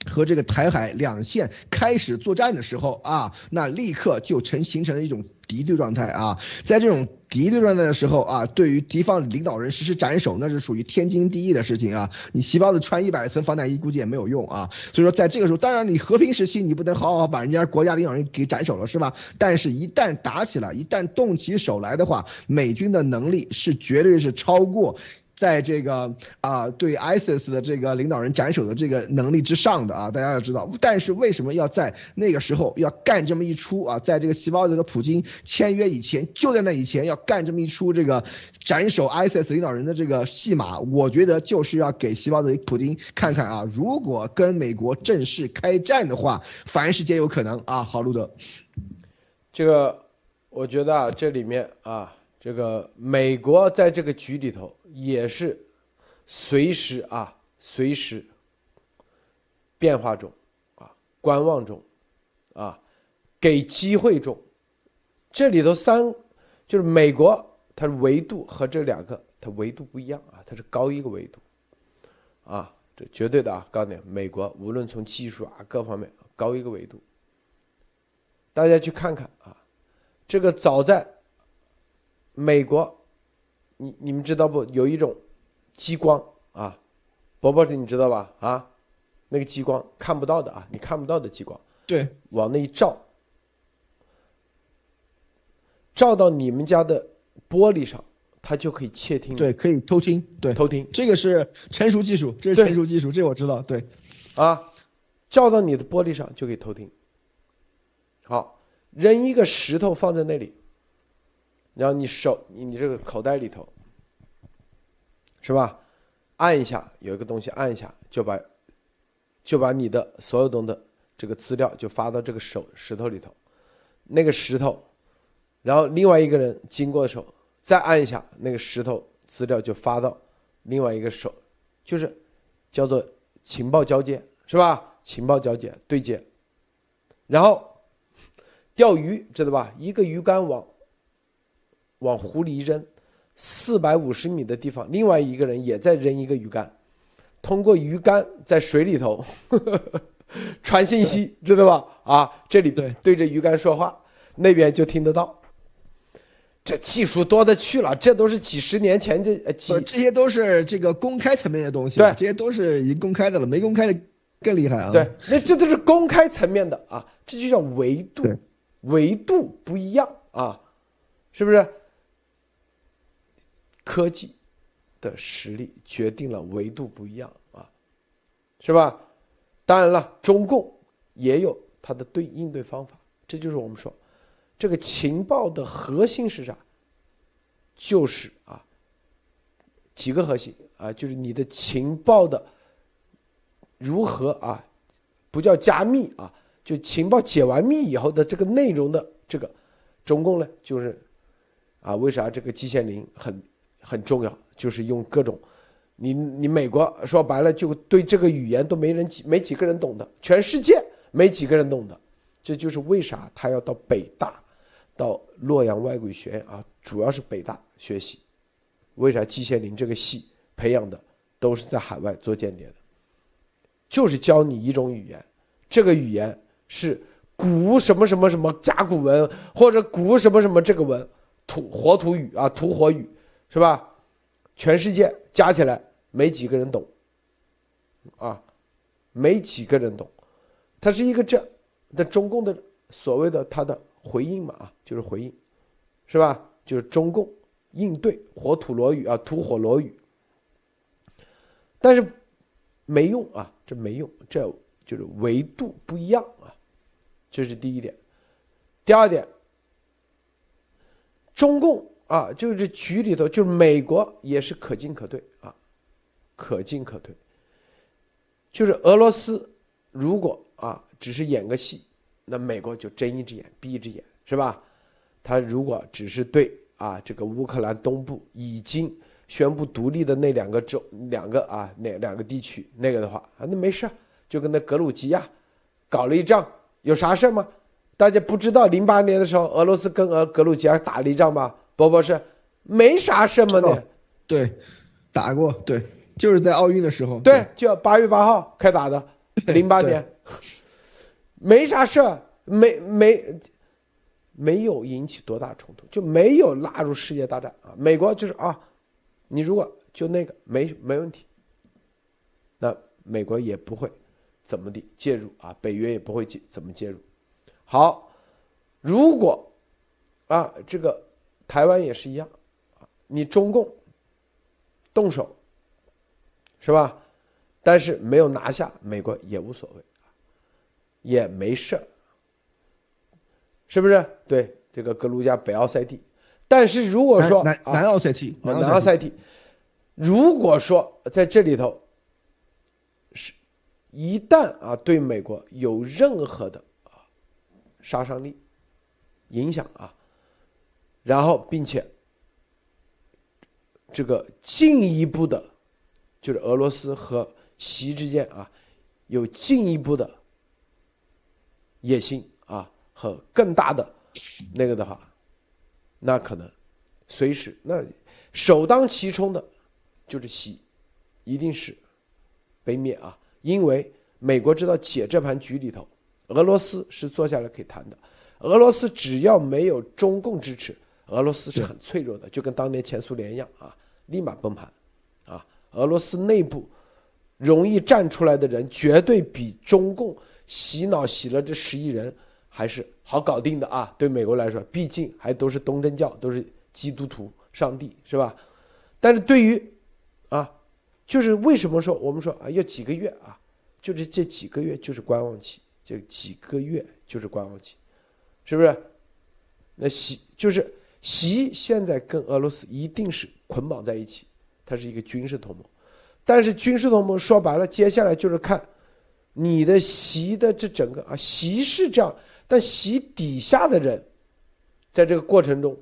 和这个台海两线开始作战的时候啊，那立刻就成形成了一种敌对状态啊。在这种敌对状态的时候啊，对于敌方领导人实施斩首，那是属于天经地义的事情啊。你细胞子穿一百层防弹衣估计也没有用啊。所以说，在这个时候，当然你和平时期你不能好好把人家国家领导人给斩首了，是吧？但是，一旦打起来，一旦动起手来的话，美军的能力是绝对是超过。在这个啊对 ISIS 的这个领导人斩首的这个能力之上的啊，大家要知道。但是为什么要在那个时候要干这么一出啊？在这个细胞子和普京签约以前，就在那以前要干这么一出这个斩首 ISIS 领导人的这个戏码？我觉得就是要给细胞子普京看看啊，如果跟美国正式开战的话，凡事皆有可能啊。好，路德，这个我觉得啊，这里面啊。这个美国在这个局里头也是随时啊，随时变化中啊，观望中啊，给机会中。这里头三就是美国，它的维度和这两个它维度不一样啊，它是高一个维度啊，这绝对的啊，告诉你，美国无论从技术啊各方面高一个维度。大家去看看啊，这个早在。美国，你你们知道不？有一种激光啊，伯伯你知道吧？啊，那个激光看不到的啊，你看不到的激光，对，往那一照，照到你们家的玻璃上，它就可以窃听，对，可以偷听，对，偷听，这个是成熟技术，这是成熟技术，这我知道，对，啊，照到你的玻璃上就可以偷听。好，扔一个石头放在那里。然后你手你你这个口袋里头，是吧？按一下有一个东西，按一下就把就把你的所有东的这个资料就发到这个手石头里头，那个石头，然后另外一个人经过的时候再按一下那个石头资料就发到另外一个手，就是叫做情报交接，是吧？情报交接对接，然后钓鱼知道吧？一个鱼竿网。往湖里一扔，四百五十米的地方，另外一个人也在扔一个鱼竿，通过鱼竿在水里头 传信息，知道吧？啊，这里对对着鱼竿说话，那边就听得到。这技术多的去了，这都是几十年前的，几这些都是这个公开层面的东西，对，这些都是已经公开的了，没公开的更厉害啊。对，那这都是公开层面的啊，这就叫维度，维度不一样啊，是不是？科技的实力决定了维度不一样啊，是吧？当然了，中共也有它的对应对方法。这就是我们说，这个情报的核心是啥？就是啊，几个核心啊，就是你的情报的如何啊，不叫加密啊，就情报解完密以后的这个内容的这个，中共呢就是啊，为啥这个季羡林很？很重要，就是用各种，你你美国说白了，就对这个语言都没人几没几个人懂的，全世界没几个人懂的，这就是为啥他要到北大，到洛阳外国语学院啊，主要是北大学习，为啥季羡林这个系培养的都是在海外做间谍的，就是教你一种语言，这个语言是古什么什么什么甲骨文或者古什么什么这个文土火土语啊土火语。是吧？全世界加起来没几个人懂，啊，没几个人懂。它是一个这，的中共的所谓的它的回应嘛啊，就是回应，是吧？就是中共应对火土罗语啊，土火罗语。但是没用啊，这没用，这就是维度不一样啊，这是第一点。第二点，中共。啊，就是局里头，就是美国也是可进可退啊，可进可退。就是俄罗斯如果啊只是演个戏，那美国就睁一只眼闭一只眼，是吧？他如果只是对啊这个乌克兰东部已经宣布独立的那两个州两个啊那两个地区那个的话啊，那没事，就跟那格鲁吉亚搞了一仗，有啥事吗？大家不知道零八年的时候俄罗斯跟俄格鲁吉亚打了一仗吗？不不是，没啥什么的，对，打过，对，就是在奥运的时候，对，就八月八号开打的，零八年，没啥事儿，没没没有引起多大冲突，就没有拉入世界大战啊。美国就是啊，你如果就那个没没问题，那美国也不会怎么的介入啊，北约也不会介怎么介入。好，如果啊这个。台湾也是一样，啊，你中共动手，是吧？但是没有拿下，美国也无所谓，也没事是不是？对，这个格鲁吉亚、北奥塞梯。但是如果说南南奥塞梯，南奥塞梯，如果说在这里头是，一旦啊对美国有任何的啊杀伤力影响啊，然后并且这个进一步的，就是俄罗斯和习之间啊有进一步的野心啊和更大的那个的话。那可能，随时那首当其冲的，就是习，一定是被灭啊！因为美国知道解这盘局里头，俄罗斯是坐下来可以谈的。俄罗斯只要没有中共支持，俄罗斯是很脆弱的，就跟当年前苏联一样啊，立马崩盘啊！俄罗斯内部容易站出来的人，绝对比中共洗脑洗了这十亿人。还是好搞定的啊！对美国来说，毕竟还都是东正教，都是基督徒，上帝是吧？但是对于，啊，就是为什么说我们说啊，要几个月啊？就是这几个月就是观望期，这几个月就是观望期，是不是？那洗就是习现在跟俄罗斯一定是捆绑在一起，它是一个军事同盟，但是军事同盟说白了，接下来就是看你的习的这整个啊，习是这样。但习底下的人，在这个过程中，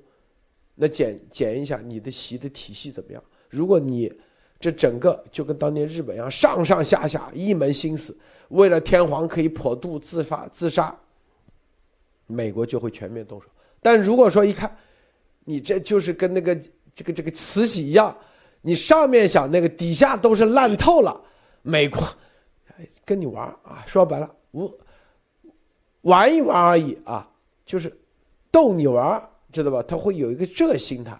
那检检一下你的习的体系怎么样？如果你这整个就跟当年日本一样，上上下下一门心思，为了天皇可以破肚自发自杀，美国就会全面动手。但如果说一看，你这就是跟那个这个这个慈禧一样，你上面想那个底下都是烂透了，美国跟你玩啊，说白了无。玩一玩而已啊，就是逗你玩，知道吧？他会有一个这个心态，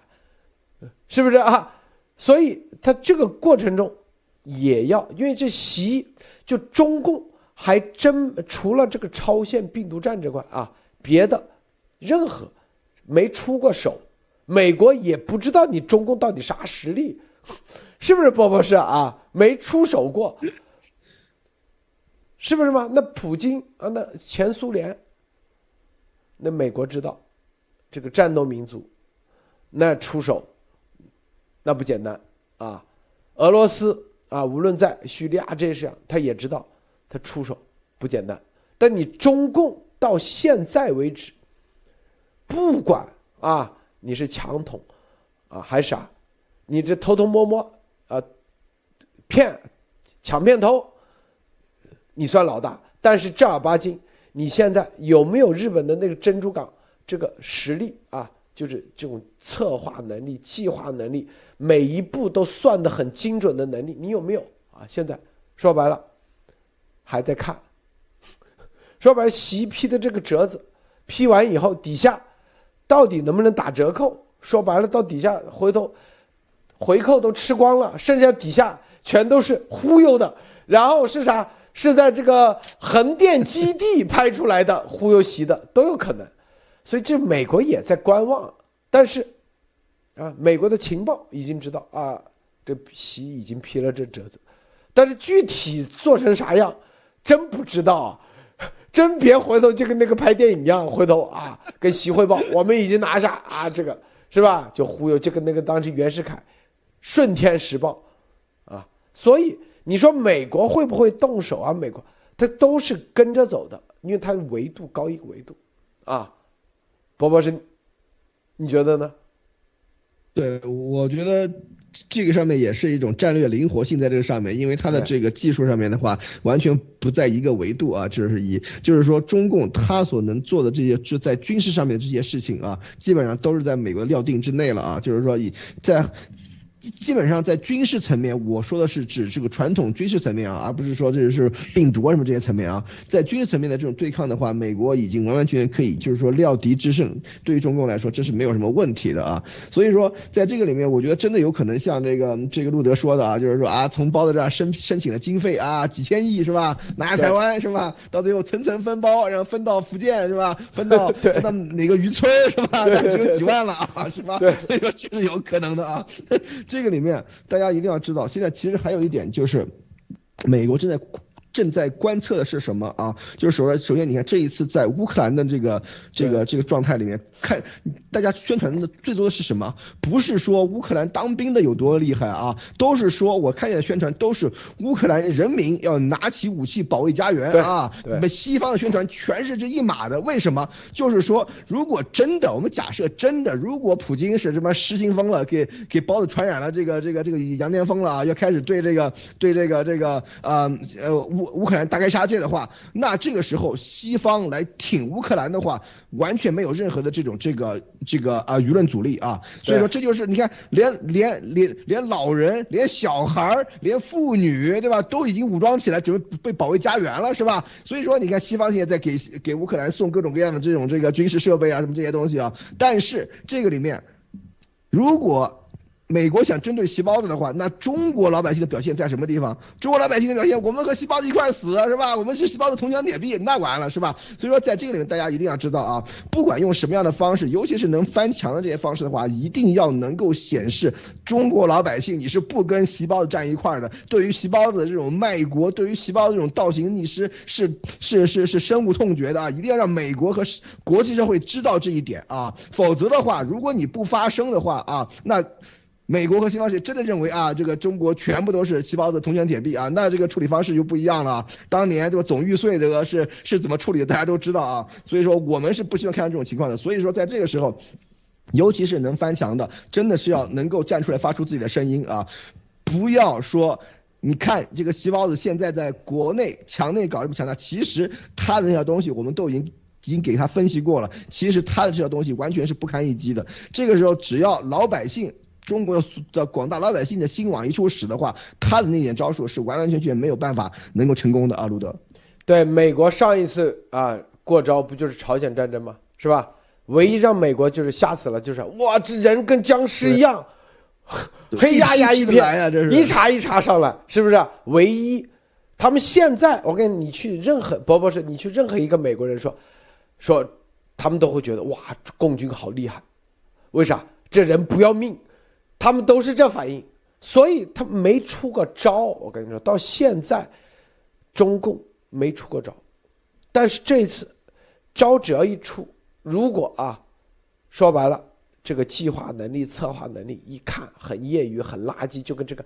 是不是啊？所以他这个过程中也要，因为这习就中共还真除了这个超限病毒战这块啊，别的任何没出过手，美国也不知道你中共到底啥实力，是不是波波是啊？没出手过。是不是嘛？那普京啊，那前苏联，那美国知道，这个战斗民族，那出手，那不简单啊。俄罗斯啊，无论在叙利亚这些上，他也知道，他出手不简单。但你中共到现在为止，不管啊，你是强统啊还是啥，你这偷偷摸摸啊，骗抢骗偷。你算老大，但是正儿八经，你现在有没有日本的那个珍珠港这个实力啊？就是这种策划能力、计划能力，每一步都算得很精准的能力，你有没有啊？现在说白了，还在看。说白了，习批的这个折子批完以后，底下到底能不能打折扣？说白了，到底下回头回扣都吃光了，剩下底下全都是忽悠的，然后是啥？是在这个横店基地拍出来的忽悠席的都有可能，所以这美国也在观望。但是，啊，美国的情报已经知道啊，这习已经批了这折子，但是具体做成啥样，真不知道！真别回头就跟那个拍电影一样，回头啊跟习汇报，我们已经拿下啊，这个是吧？就忽悠，就跟那个当时袁世凯，《顺天时报》，啊，所以。你说美国会不会动手啊？美国它都是跟着走的，因为它维度高一个维度，啊，博博士，你觉得呢？对，我觉得这个上面也是一种战略灵活性在这个上面，因为它的这个技术上面的话，完全不在一个维度啊，就是一，就是说中共他所能做的这些，就在军事上面这些事情啊，基本上都是在美国料定之内了啊，就是说以在。基本上在军事层面，我说的是指这个传统军事层面啊，而不是说这是病毒啊什么这些层面啊。在军事层面的这种对抗的话，美国已经完完全全可以，就是说料敌制胜。对于中共来说，这是没有什么问题的啊。所以说，在这个里面，我觉得真的有可能像这个这个路德说的啊，就是说啊，从包子这儿申申请了经费啊，几千亿是吧？拿下台湾是吧？到最后层层分包，然后分到福建是吧？分到 分到哪个渔村是吧？只有几万了啊，是吧？所以说这是有可能的啊。这这个里面大家一定要知道，现在其实还有一点就是，美国正在。正在观测的是什么啊？就是说，首先你看这一次在乌克兰的这个这个这个状态里面，看大家宣传的最多的是什么？不是说乌克兰当兵的有多厉害啊，都是说我看见的宣传都是乌克兰人民要拿起武器保卫家园啊。你，们西方的宣传全是这一码的。为什么？就是说，如果真的，我们假设真的，如果普京是什么失心疯了，给给包子传染了这个这个这个羊癫疯了啊，要开始对这个对这个这个呃呃乌。乌克兰大开杀戒的话，那这个时候西方来挺乌克兰的话，完全没有任何的这种这个这个啊舆论阻力啊。所以说这就是你看，连连连连老人、连小孩、连妇女，对吧，都已经武装起来，准备被保卫家园了，是吧？所以说你看，西方现在在给给乌克兰送各种各样的这种这个军事设备啊，什么这些东西啊。但是这个里面，如果美国想针对细包子的话，那中国老百姓的表现在什么地方？中国老百姓的表现，我们和细包子一块死是吧？我们是细包子铜墙铁壁，那完了是吧？所以说，在这个里面，大家一定要知道啊，不管用什么样的方式，尤其是能翻墙的这些方式的话，一定要能够显示中国老百姓你是不跟细包子站一块的。对于细包子这种卖国，对于细包子这种倒行逆施，是是是是深恶痛绝的啊！一定要让美国和国际社会知道这一点啊，否则的话，如果你不发声的话啊，那。美国和西方是真的认为啊，这个中国全部都是细胞子铜墙铁壁啊，那这个处理方式就不一样了。当年这个总预税这个是是怎么处理的，大家都知道啊。所以说我们是不希望看到这种情况的。所以说在这个时候，尤其是能翻墙的，真的是要能够站出来发出自己的声音啊，不要说你看这个细胞子现在在国内墙内搞这么强大，其实他的那些东西我们都已经已经给他分析过了，其实他的这些东西完全是不堪一击的。这个时候只要老百姓。中国的广大老百姓的心往一处使的话，他的那点招数是完完全全没有办法能够成功的啊，路德。对，美国上一次啊过招不就是朝鲜战争吗？是吧？唯一让美国就是吓死了，就是哇，这人跟僵尸一样，黑压压一片，一茬一茬上来，是不是？唯一，他们现在我跟你去任何，不不是你去任何一个美国人说，说他们都会觉得哇，共军好厉害，为啥？这人不要命。他们都是这反应，所以他没出过招。我跟你说，到现在，中共没出过招，但是这次招只要一出，如果啊，说白了，这个计划能力、策划能力一看很业余、很垃圾，就跟这个，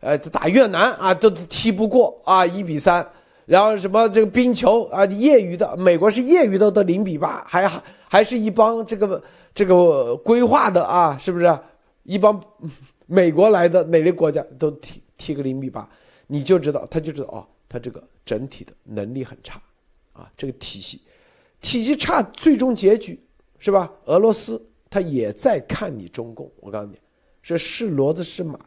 呃，打越南啊都踢不过啊，一比三，然后什么这个冰球啊，业余的，美国是业余的都零比八，还还是一帮这个这个规划的啊，是不是？一帮 美国来的哪个国家都踢踢个零比八，你就知道他就知道哦，他这个整体的能力很差，啊，这个体系体系差，最终结局是吧？俄罗斯他也在看你中共，我告诉你，这是骡子是马，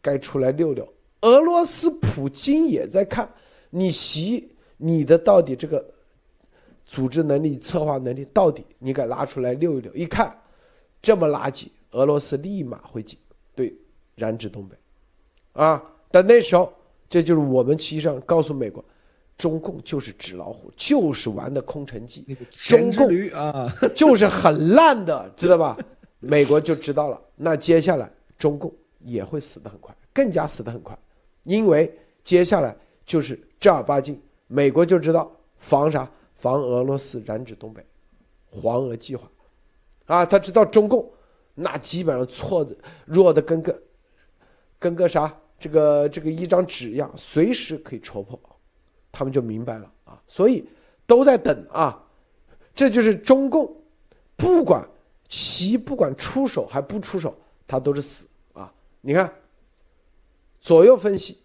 该出来溜溜。俄罗斯普京也在看你习你的到底这个组织能力、策划能力到底你该拉出来溜一溜，一看这么垃圾。俄罗斯立马会进，对，染指东北，啊！但那时候，这就是我们实际上告诉美国，中共就是纸老虎，就是玩的空城计，中共啊，就是很烂的，知道吧？美国就知道了。那接下来，中共也会死得很快，更加死得很快，因为接下来就是正儿八经，美国就知道防啥？防俄罗斯染指东北，黄俄计划，啊，他知道中共。那基本上错的弱的跟个跟个啥，这个这个一张纸一样，随时可以戳破，他们就明白了啊，所以都在等啊，这就是中共，不管习不管出手还不出手，他都是死啊！你看左右分析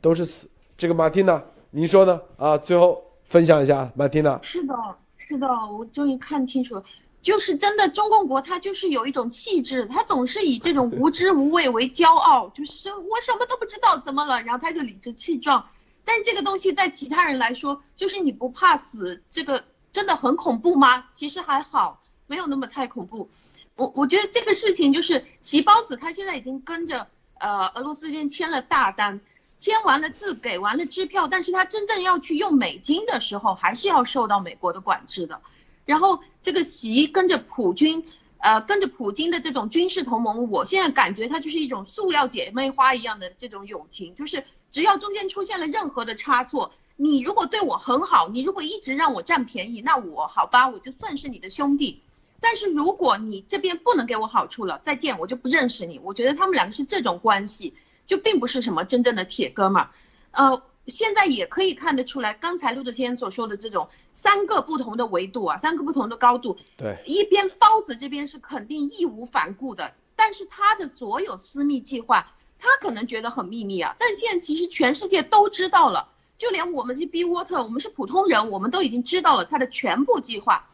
都是死。这个马蒂娜，您说呢？啊，最后分享一下，马蒂娜。是的，是的，我终于看清楚了。就是真的，中共国它就是有一种气质，它总是以这种无知无畏为骄傲，就是我什么都不知道怎么了，然后他就理直气壮。但这个东西在其他人来说，就是你不怕死，这个真的很恐怖吗？其实还好，没有那么太恐怖。我我觉得这个事情就是席包子他现在已经跟着呃俄罗斯这边签了大单，签完了字给完了支票，但是他真正要去用美金的时候，还是要受到美国的管制的。然后这个习跟着普军，呃，跟着普京的这种军事同盟，我现在感觉它就是一种塑料姐妹花一样的这种友情，就是只要中间出现了任何的差错，你如果对我很好，你如果一直让我占便宜，那我好吧，我就算是你的兄弟。但是如果你这边不能给我好处了，再见，我就不认识你。我觉得他们两个是这种关系，就并不是什么真正的铁哥们儿，呃。现在也可以看得出来，刚才陆德先生所说的这种三个不同的维度啊，三个不同的高度。对，一边包子这边是肯定义无反顾的，但是他的所有私密计划，他可能觉得很秘密啊。但现在其实全世界都知道了，就连我们这 B 沃特，我们是普通人，我们都已经知道了他的全部计划。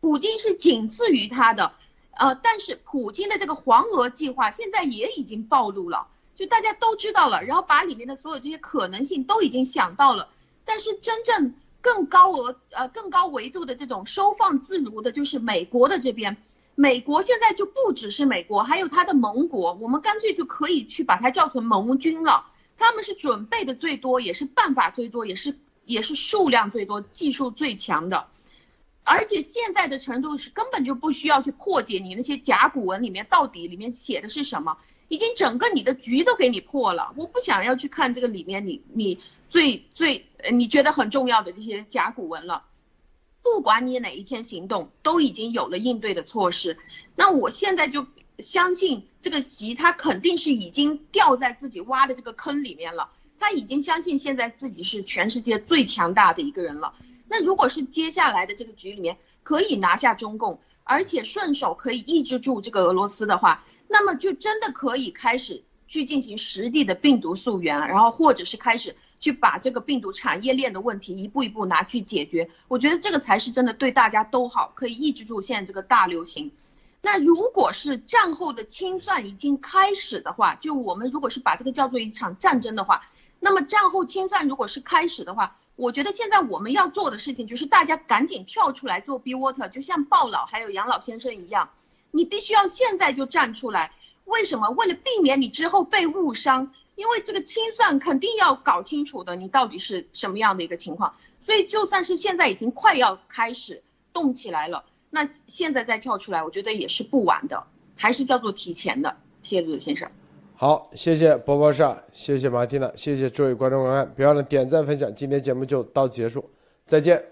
普京是仅次于他的，呃，但是普京的这个黄俄计划现在也已经暴露了。就大家都知道了，然后把里面的所有这些可能性都已经想到了，但是真正更高额呃更高维度的这种收放自如的，就是美国的这边，美国现在就不只是美国，还有它的盟国，我们干脆就可以去把它叫成盟军了。他们是准备的最多，也是办法最多，也是也是数量最多、技术最强的，而且现在的程度是根本就不需要去破解你那些甲骨文里面到底里面写的是什么。已经整个你的局都给你破了，我不想要去看这个里面你你最最你觉得很重要的这些甲骨文了。不管你哪一天行动，都已经有了应对的措施。那我现在就相信这个习他肯定是已经掉在自己挖的这个坑里面了。他已经相信现在自己是全世界最强大的一个人了。那如果是接下来的这个局里面可以拿下中共，而且顺手可以抑制住这个俄罗斯的话。那么就真的可以开始去进行实地的病毒溯源了，然后或者是开始去把这个病毒产业链的问题一步一步拿去解决。我觉得这个才是真的对大家都好，可以抑制住现在这个大流行。那如果是战后的清算已经开始的话，就我们如果是把这个叫做一场战争的话，那么战后清算如果是开始的话，我觉得现在我们要做的事情就是大家赶紧跳出来做 B water，就像鲍老还有杨老先生一样。你必须要现在就站出来，为什么？为了避免你之后被误伤，因为这个清算肯定要搞清楚的，你到底是什么样的一个情况。所以就算是现在已经快要开始动起来了，那现在再跳出来，我觉得也是不晚的，还是叫做提前的。谢谢陆子先生。好，谢谢波波莎，谢谢马蒂娜，谢谢诸位观众朋友们，别忘了点赞分享。今天节目就到此结束，再见。